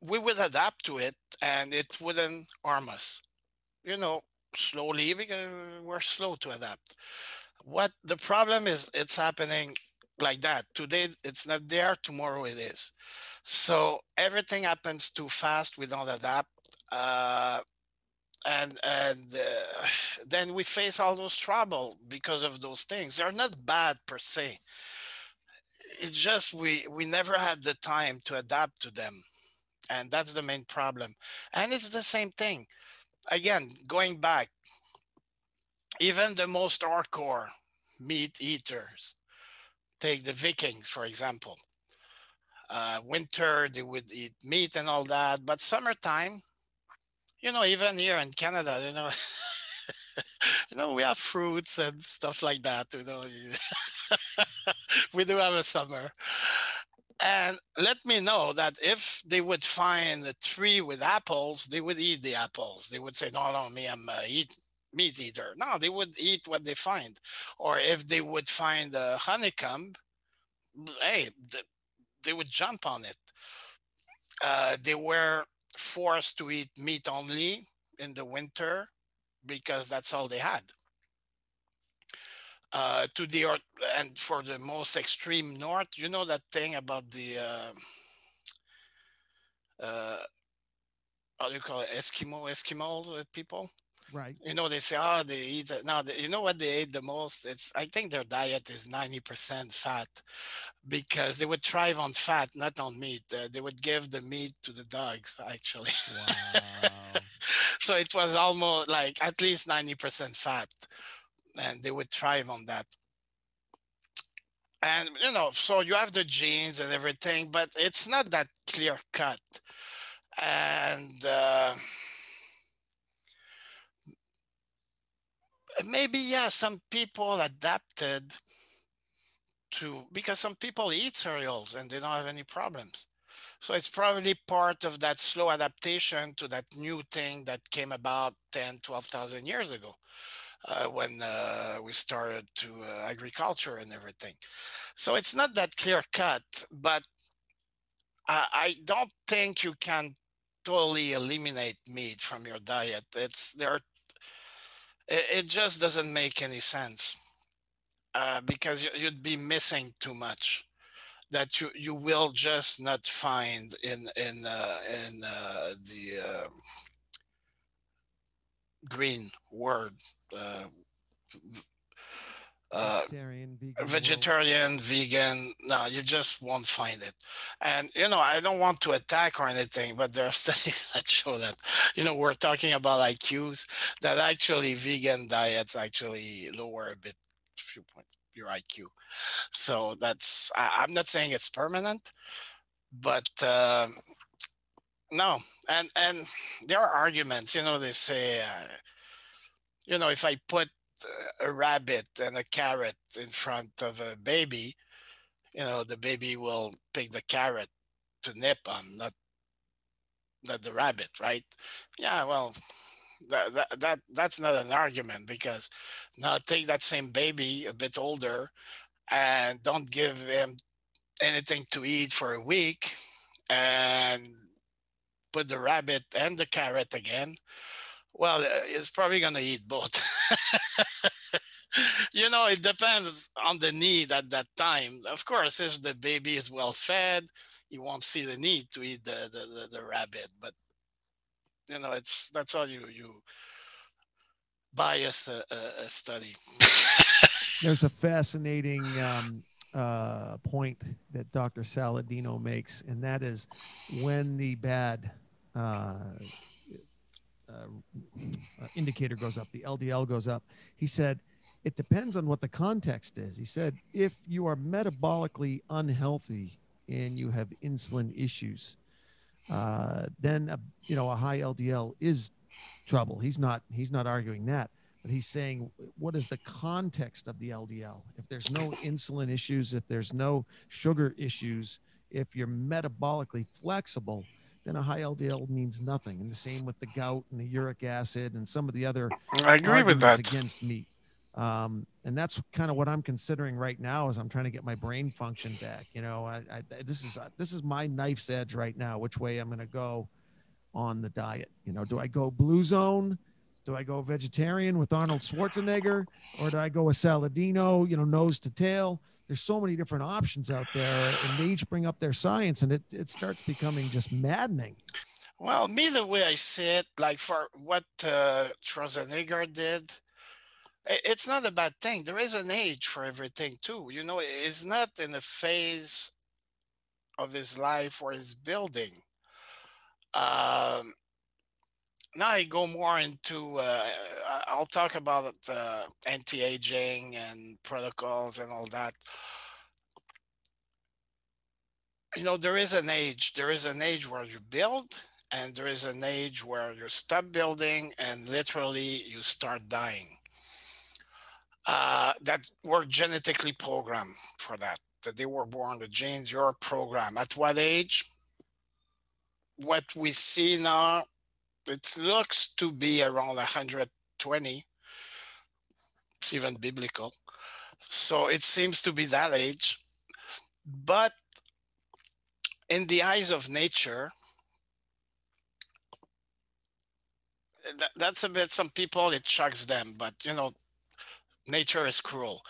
we would adapt to it and it wouldn't harm us. You know, slowly because we're slow to adapt. What the problem is, it's happening like that. Today it's not there, tomorrow it is. So everything happens too fast. We don't adapt. Uh, and and uh, then we face all those trouble because of those things. They're not bad per se. It's just we we never had the time to adapt to them, and that's the main problem. And it's the same thing. Again, going back, even the most hardcore meat eaters take the Vikings, for example. Uh, winter, they would eat meat and all that, but summertime, you know, even here in Canada, you know, you know, we have fruits and stuff like that. You know, we do have a summer. And let me know that if they would find a tree with apples, they would eat the apples. They would say, "No, no, me, I'm a eat meat eater. No, they would eat what they find. Or if they would find a honeycomb, hey, they would jump on it. Uh, they were forced to eat meat only in the winter because that's all they had. Uh, to the and for the most extreme north, you know that thing about the uh, uh, how do you call it, Eskimo Eskimo people? Right. You know, they say, oh, they eat it. Now, you know what they ate the most? It's, I think their diet is 90% fat because they would thrive on fat, not on meat. Uh, they would give the meat to the dogs, actually. Wow. so it was almost like at least 90% fat. And they would thrive on that. And, you know, so you have the genes and everything, but it's not that clear cut. And, uh, maybe yeah some people adapted to because some people eat cereals and they don't have any problems so it's probably part of that slow adaptation to that new thing that came about 10 12,000 years ago uh, when uh, we started to uh, agriculture and everything. So it's not that clear cut but I, I don't think you can totally eliminate meat from your diet. It's there it, it just doesn't make any sense uh, because you, would be missing too much that you you will just not find in in uh, in uh, the uh, green word uh, uh, vegetarian, vegan, vegetarian vegan. No, you just won't find it. And you know, I don't want to attack or anything, but there are studies that show that you know we're talking about IQs that actually vegan diets actually lower a bit, a few points your IQ. So that's I, am not saying it's permanent, but. Uh, no, and and there are arguments. You know, they say uh, you know, if I put a rabbit and a carrot in front of a baby, you know, the baby will pick the carrot to nip on, not not the rabbit, right? Yeah, well, that, that, that that's not an argument because now take that same baby a bit older and don't give him anything to eat for a week and put the rabbit and the carrot again well it's probably going to eat both. You know it depends on the need at that time. Of course if the baby is well fed you won't see the need to eat the the, the, the rabbit but you know it's that's all you you bias a, a, a study. There's a fascinating um, uh, point that dr saladino makes and that is when the bad uh, uh, indicator goes up the ldl goes up he said it depends on what the context is he said if you are metabolically unhealthy and you have insulin issues uh, then a, you know a high LDL is trouble. He's not he's not arguing that, but he's saying what is the context of the LDL? If there's no insulin issues, if there's no sugar issues, if you're metabolically flexible, then a high LDL means nothing. And the same with the gout and the uric acid and some of the other I agree with that against meat. Um, and that's kind of what I'm considering right now as I'm trying to get my brain function back. You know, I, I this is this is my knife's edge right now. Which way I'm going to go on the diet? You know, do I go blue zone? Do I go vegetarian with Arnold Schwarzenegger, or do I go a Saladino? You know, nose to tail. There's so many different options out there, and they each bring up their science, and it it starts becoming just maddening. Well, me the way I see it, like for what uh, Schwarzenegger did, it's not a bad thing. There is an age for everything too. You know, it's not in a phase of his life where he's building. Um, now I go more into. Uh, I'll talk about uh, anti-aging and protocols and all that. You know, there is an age. There is an age where you build, and there is an age where you stop building, and literally you start dying uh, that were genetically programmed for that, that they were born the genes, your program. At what age? What we see now, it looks to be around 120. It's even biblical. So it seems to be that age. But in the eyes of nature, that, that's a bit some people it shocks them but you know nature is cruel.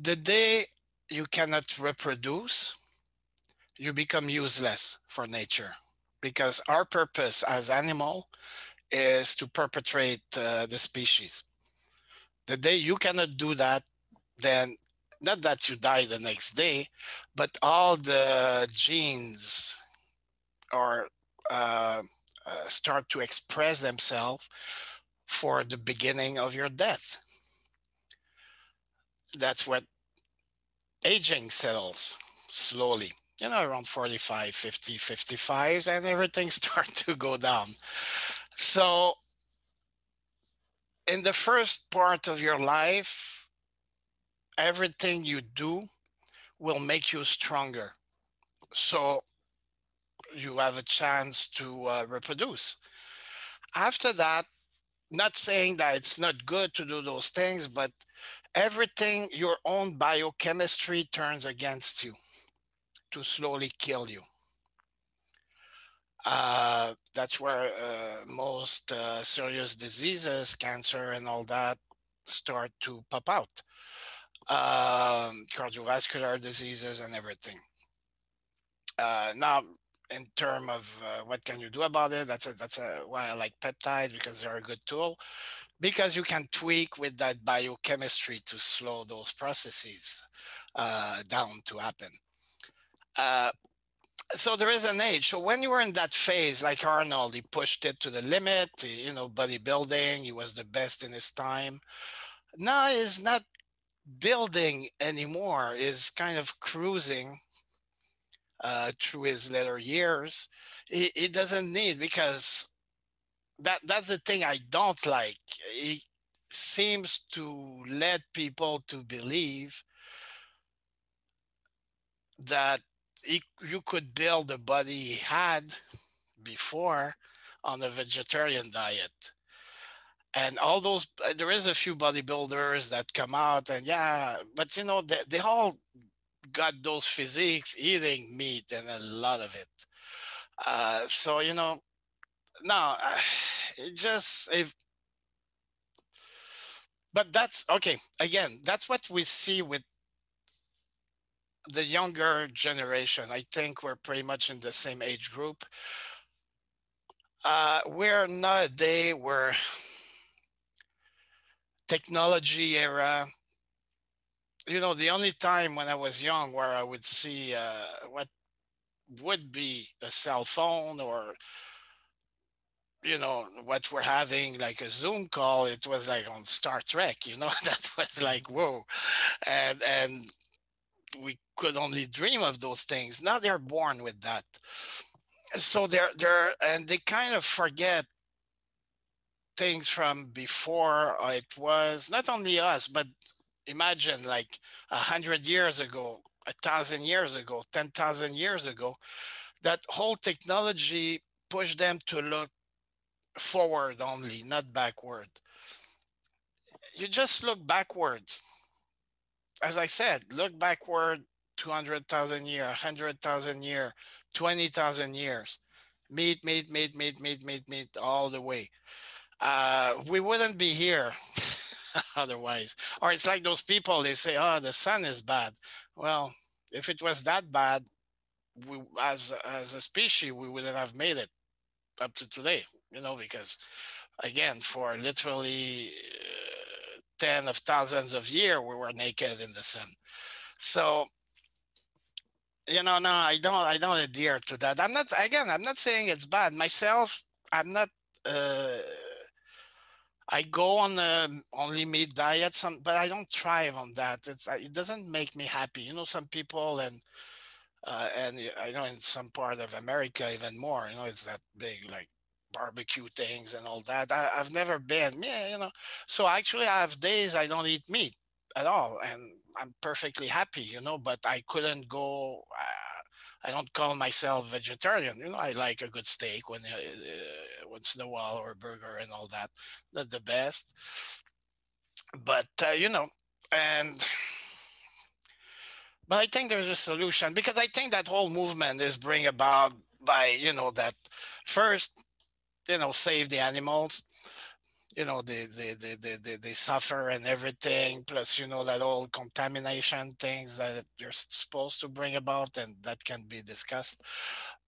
The day you cannot reproduce, you become useless for nature because our purpose as animal is to perpetuate uh, the species. The day you cannot do that, then not that you die the next day, but all the genes are uh, uh, start to express themselves for the beginning of your death that's what aging settles slowly you know around 45 50 55 and everything starts to go down. So in the first part of your life everything you do will make you stronger. So you have a chance to uh, reproduce. After that not saying that it's not good to do those things but everything your own biochemistry turns against you to slowly kill you. Uh, that's where uh, most uh, serious diseases, cancer and all that, start to pop out. Um, cardiovascular diseases and everything. Uh, now, in terms of uh, what can you do about it, that's a, that's a, why I like peptides because they're a good tool because you can tweak with that biochemistry to slow those processes uh, down to happen. Uh, so there is an age. So when you were in that phase, like Arnold, he pushed it to the limit, you know, bodybuilding, he was the best in his time. Now he's not building anymore, is kind of cruising uh, through his later years. He, he doesn't need because that that's the thing I don't like. He seems to lead people to believe that he, you could build the body he had before on a vegetarian diet. And all those uh, there is a few bodybuilders that come out and yeah but you know they, they all got those physiques eating meat and a lot of it. Uh, so you know no it just if but that's okay again that's what we see with the younger generation i think we're pretty much in the same age group. Uh, we're nowadays we're technology era. You know the only time when i was young where i would see uh, what would be a cell phone or you know what we're having like a zoom call it was like on star trek you know that was like whoa. And and we could only dream of those things. Now they're born with that. So they're they're and they kind of forget things from before it was not only us but imagine like a hundred years ago a thousand years ago ten thousand years ago that whole technology pushed them to look forward only not backward. You just look backwards as i said look backward 200,000 year 100,000 year 20,000 years meat meat meat meat meat meat meat all the way uh, we wouldn't be here otherwise. Or it's like those people, they say, oh, the sun is bad. Well, if it was that bad, we, as, as a species, we wouldn't have made it up to today, you know, because again, for literally 10 of thousands of years, we were naked in the sun. So, you know, no, I don't, I don't adhere to that. I'm not, again, I'm not saying it's bad myself. I'm not, uh, I go on the only meat diet, some, but I don't thrive on that. It's, it doesn't make me happy. You know, some people and uh, and I know in some part of America even more. You know, it's that big like barbecue things and all that. I, have never been, yeah, you know. So actually, I have days I don't eat meat at all, and I'm perfectly happy. You know, but I couldn't go. Uh, I don't call myself vegetarian. You know, I like a good steak when uh, uh, once in a while or a burger and all that. Not the best, but uh, you know, and but I think there's a solution because I think that whole movement is bring about by you know that first, you know, save the animals you know they they, they they they suffer and everything plus you know that all contamination things that you're supposed to bring about and that can be discussed.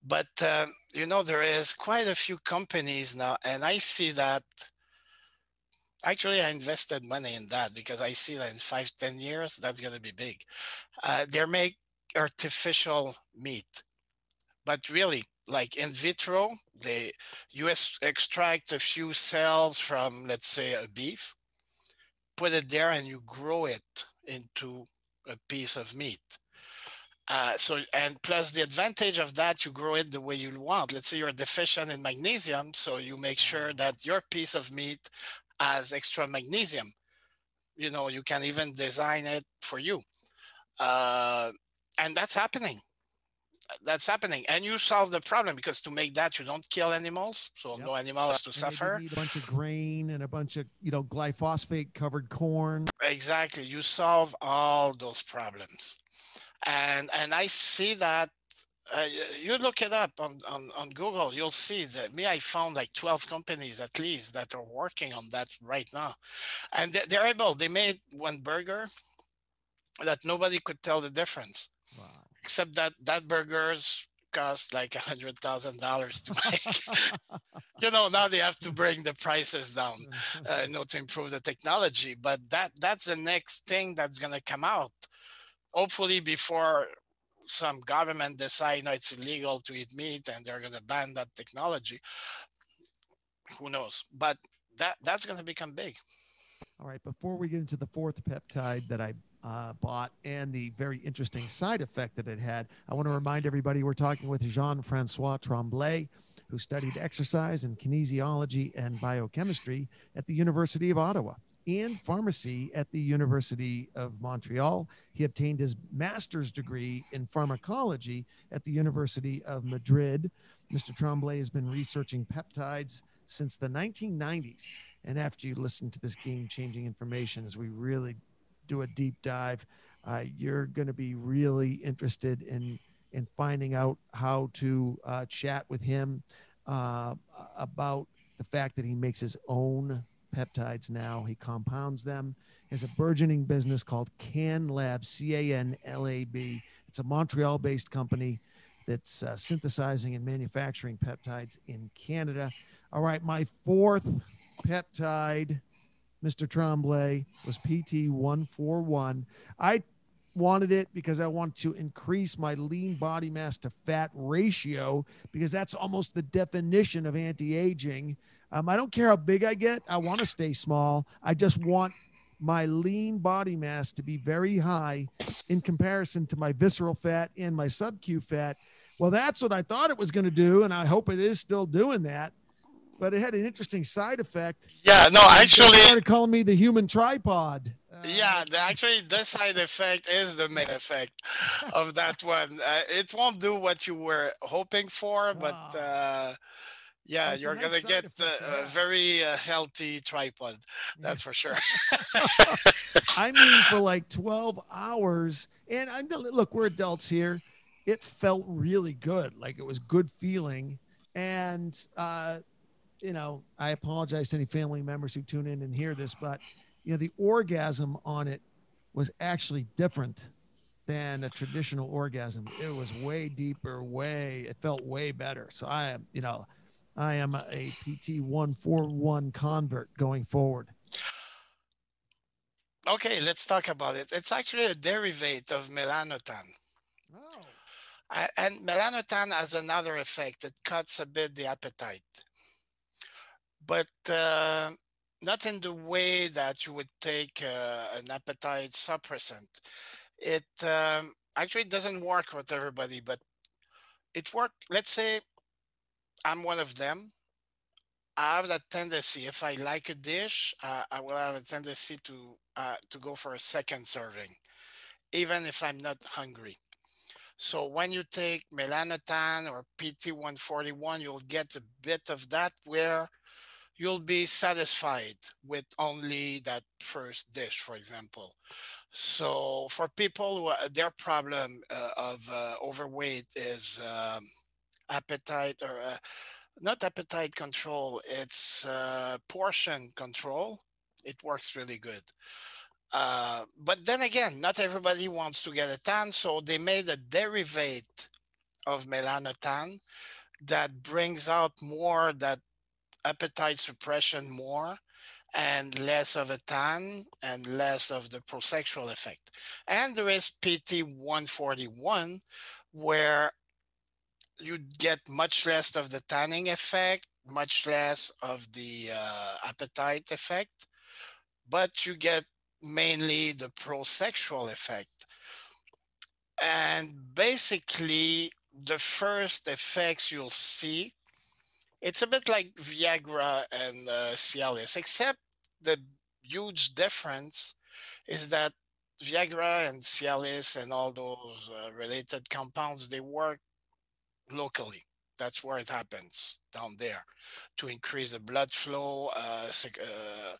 But uh, you know there is quite a few companies now and i see that actually i invested money in that because i see that in five ten years that's going to be big. Uh, they make artificial meat but really like in vitro, they you extract a few cells from, let's say, a beef, put it there, and you grow it into a piece of meat. Uh, so and plus the advantage of that, you grow it the way you want. Let's say you're deficient in magnesium, so you make sure that your piece of meat has extra magnesium. You know, you can even design it for you, uh, and that's happening that's happening and you solve the problem because to make that you don't kill animals so yep. no animals to and suffer need a bunch of grain and a bunch of you know glyphosate covered corn exactly you solve all those problems and and i see that uh, you look it up on, on, on Google, you'll see that me, I found like 12 companies at least that are working on that right now. And they're able, they made one burger that nobody could tell the difference. Wow except that that burgers cost like a hundred thousand dollars to make. you know, now they have to bring the prices down, uh, you know, to improve the technology. But that that's the next thing that's gonna come out. Hopefully, before some government decide no, it's illegal to eat meat and they're gonna ban that technology. Who knows? But that that's gonna become big. All right. Before we get into the fourth peptide that I uh, bought and the very interesting side effect that it had. I want to remind everybody we're talking with Jean Francois Tremblay, who studied exercise and kinesiology and biochemistry at the University of Ottawa. and pharmacy at the University of Montreal. He obtained his master's degree in pharmacology at the University of Madrid. Mr. Tremblay has been researching peptides since the 1990s. And after you listen to this game changing information, as we really do a deep dive, uh, you're going to be really interested in in finding out how to uh, chat with him uh, about the fact that he makes his own peptides now. He compounds them. He has a burgeoning business called Can Lab, C A N L A B. It's a Montreal based company that's uh, synthesizing and manufacturing peptides in Canada. All right, my fourth peptide, Mr. Tremblay, was PT 141. I wanted it because I want to increase my lean body mass to fat ratio because that's almost the definition of anti aging. Um, I don't care how big I get. I want to stay small. I just want my lean body mass to be very high in comparison to my visceral fat and my sub-Q fat. Well, that's what I thought it was going to do, and I hope it is still doing that. But it had an interesting side effect. Yeah, no, actually, they started calling me the human tripod. Uh, yeah, the, actually, the side effect is the main effect of that one. Uh, it won't do what you were hoping for, but. Uh, yeah, you're nice gonna get a, a very uh, healthy tripod. That's for sure. I mean, for like 12 hours, and I'm look, we're adults here. It felt really good, like it was good feeling, and uh, you know, I apologize to any family members who tune in and hear this, but you know, the orgasm on it was actually different than a traditional orgasm. It was way deeper, way. It felt way better. So I am, you know I am a PT 141 convert going forward. Okay, let's talk about it. It's actually a derivative of melanotan. Oh. And melanotan has another effect. It cuts a bit the appetite, but uh, not in the way that you would take uh, an appetite suppressant. It um, actually doesn't work with everybody, but it work. Let's say I'm one of them. I have that tendency. If I like a dish, uh, I will have a tendency to uh, to go for a second serving, even if I'm not hungry. So when you take melanotan or PT141, you'll get a bit of that where you'll be satisfied with only that first dish, for example. So for people their problem uh, of uh, overweight is um, appetite or uh, not appetite control, it's uh, portion control. It works really good. Uh, but then again, not everybody wants to get a tan, so they made a derivative of melanotan that brings out more that appetite suppression more and less of a tan and less of the prosexual effect. And there is PT 141 where you get much less of the tanning effect, much less of the uh, appetite effect, but you get mainly the prosexual effect. And basically, the first effects you'll see, it's a bit like Viagra and uh, Cialis, except the huge difference is that Viagra and Cialis and all those uh, related compounds, they work locally. That's where it happens down there to increase the blood flow, uh, uh,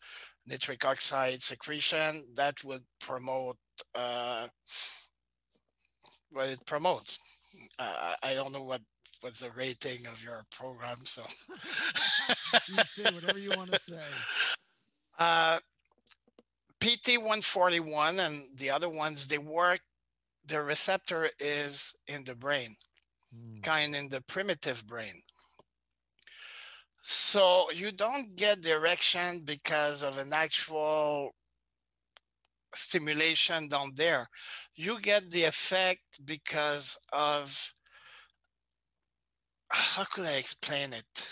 nitric oxide secretion. That would promote uh, what it promotes. I don't know what what's the rating of your program, so you say whatever you want to say. Uh, PT 141 and the other ones, they work. The receptor is in the brain mm. kind in the primitive brain. So you don't get direction because of an actual stimulation down there. You get the effect because of, how could I explain it?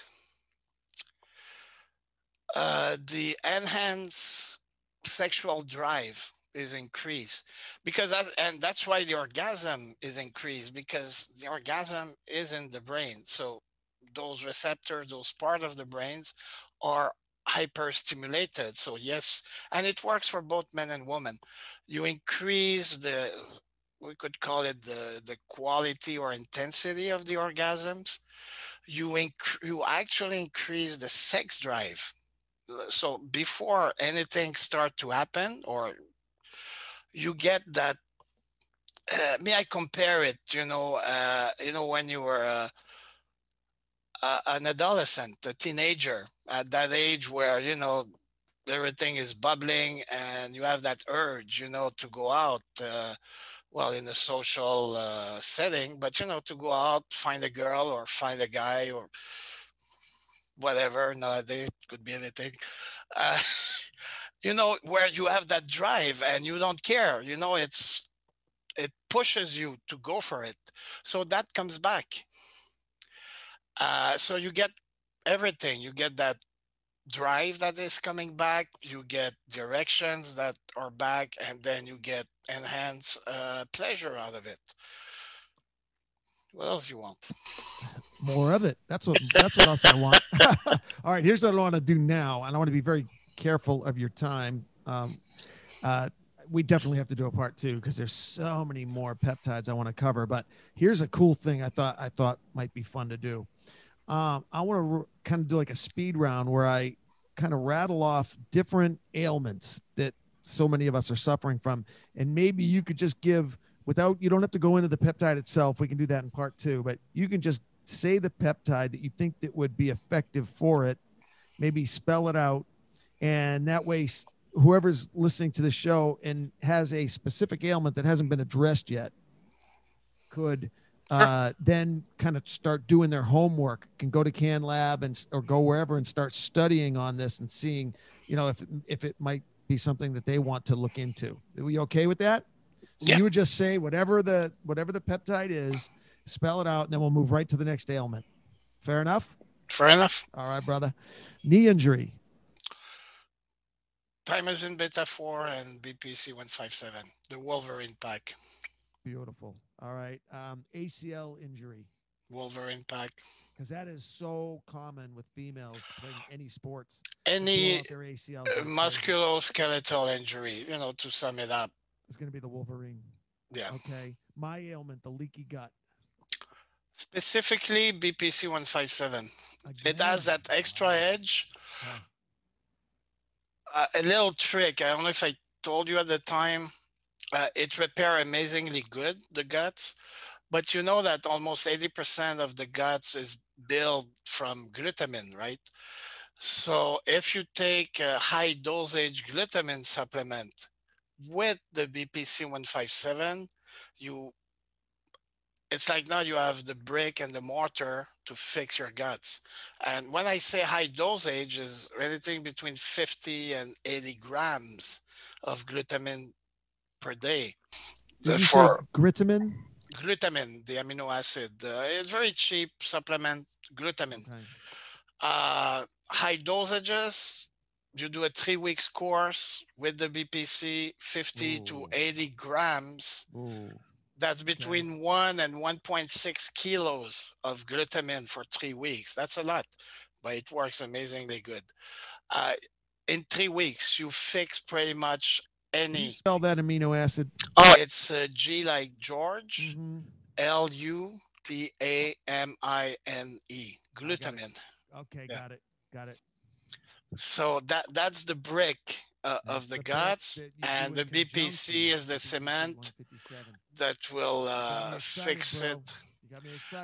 Uh, the enhanced sexual drive is increased because that and that's why the orgasm is increased because the orgasm is in the brain so those receptors those part of the brains are hyperstimulated. So yes, and it works for both men and women. You increase the we could call it the the quality or intensity of the orgasms. You inc- you actually increase the sex drive. So before anything start to happen, or you get that. Uh, may I compare it? You know, uh, you know when you were. Uh, uh, an adolescent, a teenager at that age where, you know, everything is bubbling and you have that urge, you know, to go out, uh, well, in a social uh, setting, but, you know, to go out, find a girl or find a guy or whatever, nowadays, it could be anything. Uh, you know, where you have that drive and you don't care, you know, it's, it pushes you to go for it. So that comes back uh, so you get everything. You get that drive that is coming back. You get directions that are back, and then you get enhanced uh, pleasure out of it. What else you want? More of it. That's what. That's what else I want. All right. Here's what I want to do now, and I want to be very careful of your time. Um, uh, we definitely have to do a part two because there's so many more peptides I want to cover. But here's a cool thing I thought I thought might be fun to do. Um, I want to r- kind of do like a speed round where I kind of rattle off different ailments that so many of us are suffering from, and maybe you could just give without you don't have to go into the peptide itself. We can do that in part two, but you can just say the peptide that you think that would be effective for it. Maybe spell it out, and that way whoever's listening to the show and has a specific ailment that hasn't been addressed yet could uh, then kind of start doing their homework can go to Canlab and or go wherever and start studying on this and seeing you know if if it might be something that they want to look into are we okay with that so yeah. you would just say whatever the whatever the peptide is spell it out and then we'll move right to the next ailment fair enough fair enough all right brother knee injury Thymosin beta 4 and BPC 157, the Wolverine pack. Beautiful. All right. Um, ACL injury. Wolverine pack. Because that is so common with females playing any sports. Any uh, musculoskeletal injury, you know, to sum it up. It's going to be the Wolverine. Yeah. Okay. My ailment, the leaky gut. Specifically, BPC 157. It has that extra edge. Uh, a little trick. I don't know if I told you at the time. Uh, it repair amazingly good the guts, but you know that almost 80% of the guts is built from glutamine, right? So if you take a high dosage glutamine supplement with the BPC 157, you it's like now you have the brick and the mortar to fix your guts. And when I say high dosage is anything between 50 and 80 grams of glutamine per day. Did for glutamine? Glutamine, the amino acid. Uh, it's very cheap supplement, glutamine. Okay. Uh, high dosages, you do a three weeks course with the BPC, 50 Ooh. to 80 grams. Ooh that's between okay. 1 and 1.6 kilos of glutamine for three weeks. That's a lot, but it works amazingly good. Uh, in three weeks, you fix pretty much any. spell that amino acid. Oh, it's uh, G like George, mm-hmm. L U T A M I N E, glutamine. Okay, yeah. got it. Got it. So that that's the brick uh, of the, the guts, and the BPC is the cement that will uh, fix it.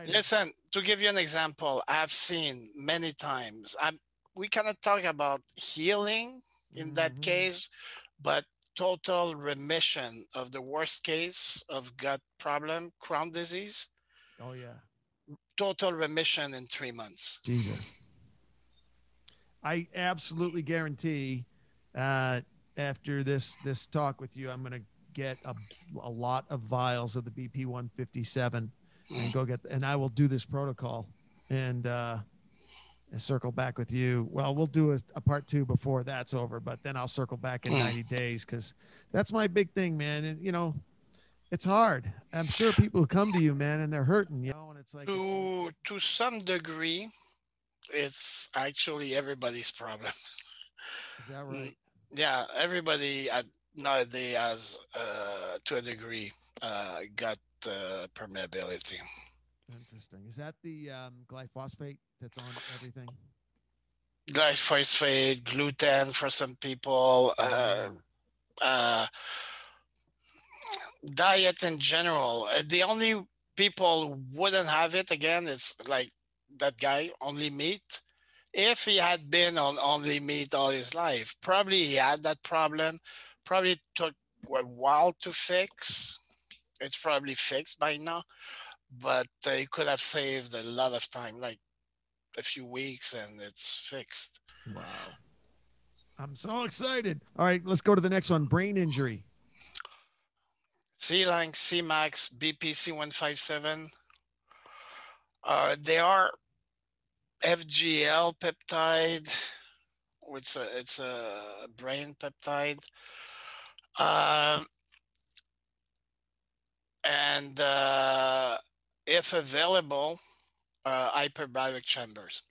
Listen, to give you an example, I've seen many times. I'm, we cannot talk about healing in mm-hmm. that case, but total remission of the worst case of gut problem, Crohn disease. Oh yeah. Total remission in three months. Jesus. I absolutely guarantee uh, after this this talk with you, I'm going to get a, a lot of vials of the BP 157 and go get, and I will do this protocol and uh, circle back with you. Well, we'll do a, a, part two before that's over, but then I'll circle back in 90 days because that's my big thing, man. And you know, it's hard. I'm sure people come to you, man, and they're hurting, you know, and it's like to to some degree, it's actually everybody's problem. Is that right? Yeah, everybody at nowadays has, uh, to a degree, uh, got uh, permeability. Interesting. Is that the um, glyphosate that's on everything? Glyphosate, gluten for some people, uh, uh, diet in general. Uh, The only people wouldn't have it again is like that guy, only meat. If he had been on only meat all his life, probably he had that problem. Probably took a while to fix. It's probably fixed by now, but they could have saved a lot of time, like a few weeks, and it's fixed. Wow. I'm so excited. All right, let's go to the next one. Brain injury. Selank, Semax, BPC157. Uh, they are FGL peptide. It's a, it's a brain peptide. Um, and uh, if available, uh, hyperbaric chambers.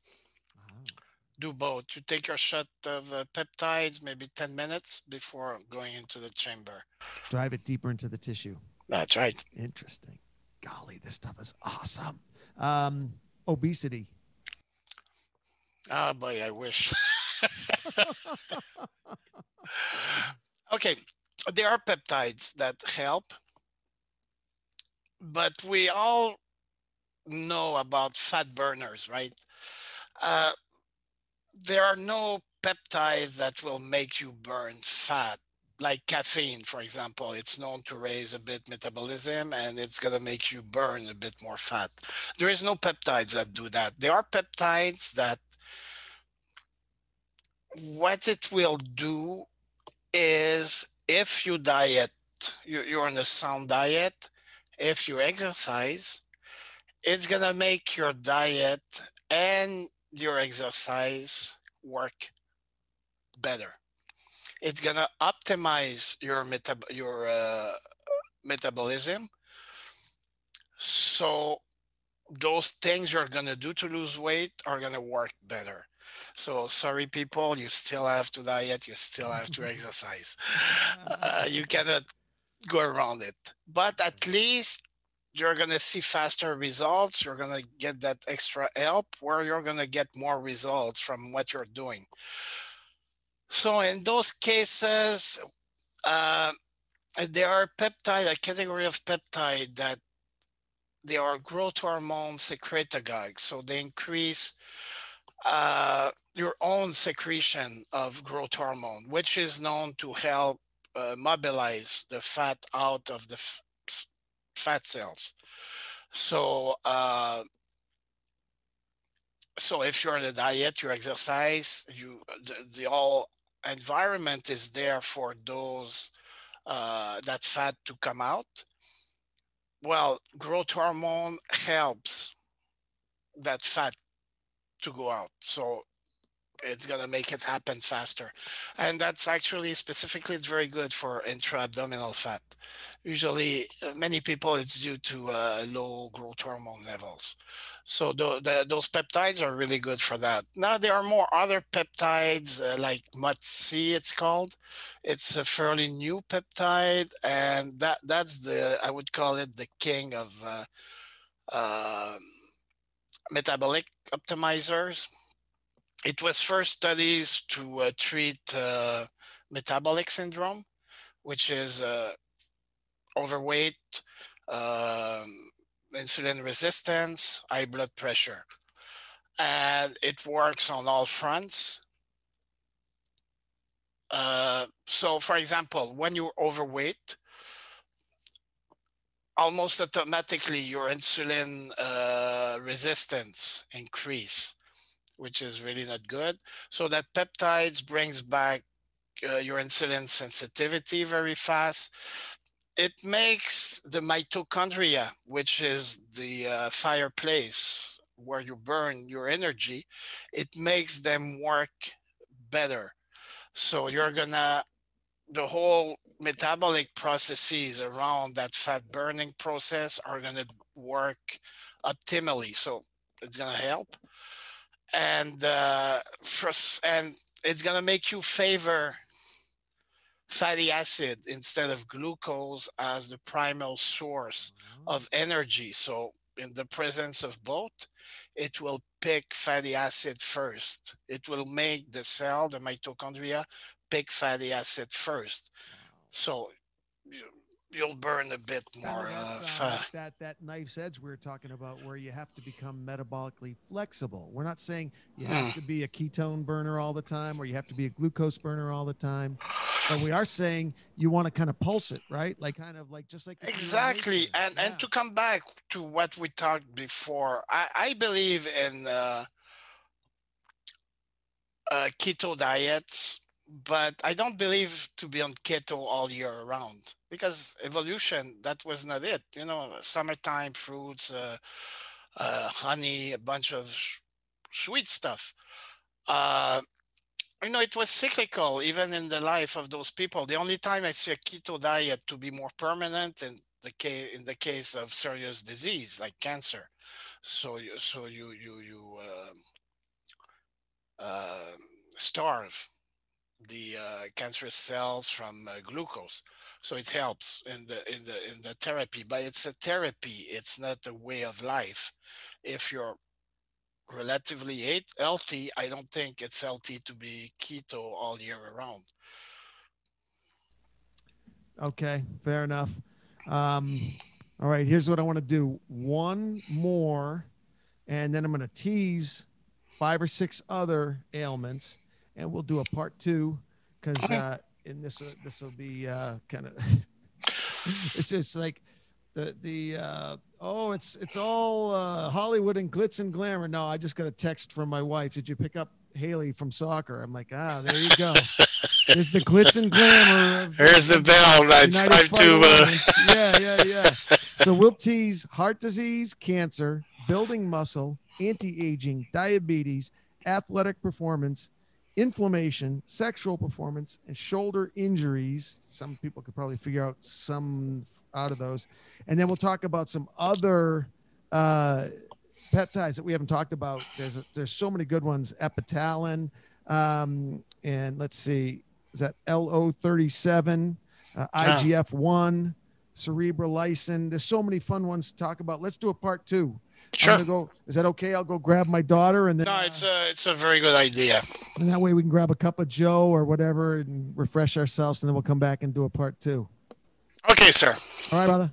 Do both. You take your shot of uh, peptides, maybe 10 minutes before going into the chamber. Drive it deeper into the tissue. That's right. Interesting. Golly, this stuff is awesome. Um, obesity. Oh boy, I wish. okay, there are peptides that help, but we all know about fat burners, right? Uh, there are no peptides that will make you burn fat like caffeine for example. It's known to raise a bit metabolism and it's going to make you burn a bit more fat. There is no peptides that do that. There are peptides that what it will do is if you diet you, you're on a sound diet if you exercise it's going to make your diet and your exercise work better. It's gonna optimize your metab- your uh, metabolism. So those things you're gonna do to lose weight are gonna work better. So sorry, people, you still have to diet. You still have to exercise. Uh, you cannot go around it. But at least you're going to see faster results. You're going to get that extra help where you're going to get more results from what you're doing. So in those cases, uh, there are peptide, a category of peptide that they are growth hormone secretagogues. So they increase uh, your own secretion of growth hormone, which is known to help uh, mobilize the fat out of the fat cells. So, uh, so if you're on a diet, you exercise, you the, the whole environment is there for those uh, that fat to come out. Well, growth hormone helps that fat to go out. So it's going to make it happen faster. And that's actually specifically, it's very good for intra-abdominal fat. Usually, uh, many people, it's due to uh, low growth hormone levels. So those peptides are really good for that. Now there are more other peptides uh, like MOTS-c, it's called. It's a fairly new peptide, and that that's the I would call it the king of uh, uh, metabolic optimizers it was first studies to uh, treat uh, metabolic syndrome, which is overweight, um, insulin resistance, high blood pressure. And it works on all fronts. Uh, so, for example, when you're overweight, almost automatically your insulin uh, resistance increase which is really not good. So that peptides brings back uh, your insulin sensitivity very fast. It makes the mitochondria, which is the uh, fireplace where you burn your energy, it makes them work better. So you're gonna, the whole metabolic processes around that fat burning process are gonna work optimally. So it's gonna help and uh, and it's gonna make you favor fatty acid instead of glucose as the primal source mm-hmm. of energy. So in the presence of both, it will pick fatty acid first. It will make the cell, the mitochondria, pick fatty acid first. So you'll burn a bit more uh, fat. that that knife's edge we were talking about, where you have to become metabolically flexible. We're not saying you have Hmm. to be a ketone burner all the time, or you have to be a glucose burner all the time. But we are saying you want to kind of pulse it, right? Like kind of like just like Exactly, and and to come back to what we talked before, I, I believe in uh, uh, keto diets, but I don't believe to be on keto all year around because evolution that was not it. You know, summertime fruits, uh, uh, honey, a bunch of s- sweet stuff. Uh, you know, it was cyclical even in the life of those people. The only time I see a keto diet to be more permanent in the case in the case of serious disease like cancer. So you so you you you uh, uh, starve the uh, cancerous cells from uh, glucose. So it helps in the in the in the therapy, but it's a therapy. It's not a way of life. If you're relatively healthy, I don't think it's healthy to be keto all year around. Okay, fair enough. Um, all right, here's what I want to do: one more, and then I'm going to tease five or six other ailments, and we'll do a part two because uh, in this uh, this will be uh, kind of it's just like the the uh, oh it's it's all uh, Hollywood and glitz and glamour. No, I just got a text from my wife. Did you pick up Haley from soccer? I'm like, ah, there you go. There's the glitz and glamour. Of, Here's the bell. It's time to. Uh, yeah, yeah, yeah. So we'll tease heart disease, cancer, building muscle, anti-aging, diabetes, athletic performance, inflammation, sexual performance, and shoulder injuries. Some people could probably figure out some out of those. And then we'll talk about some other uh, peptides that we haven't talked about. There's there's so many good ones. Epitalin, um, and let's see, is that LL-37, uh, Yeah. IGF1, cerebrolysin. There's so many fun ones to talk about. Let's do a part two. I'm sure. go. Is that okay? I'll go grab my daughter, and then No, uh, it's a it's a very good idea. and that way we can grab a cup of Joe or whatever and refresh ourselves, and then we'll come back and do a part two. Okay, sir. All right, brother.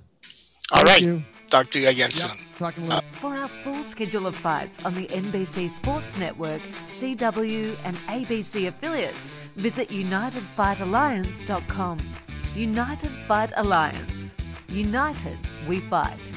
All Thank right. you. Talk to you again Yep. soon. Talking a. For our full schedule of fights on the NBC Sports Network, CW, and ABC affiliates, visit UnitedFightAlliance.com. United Fight Alliance. United, we fight.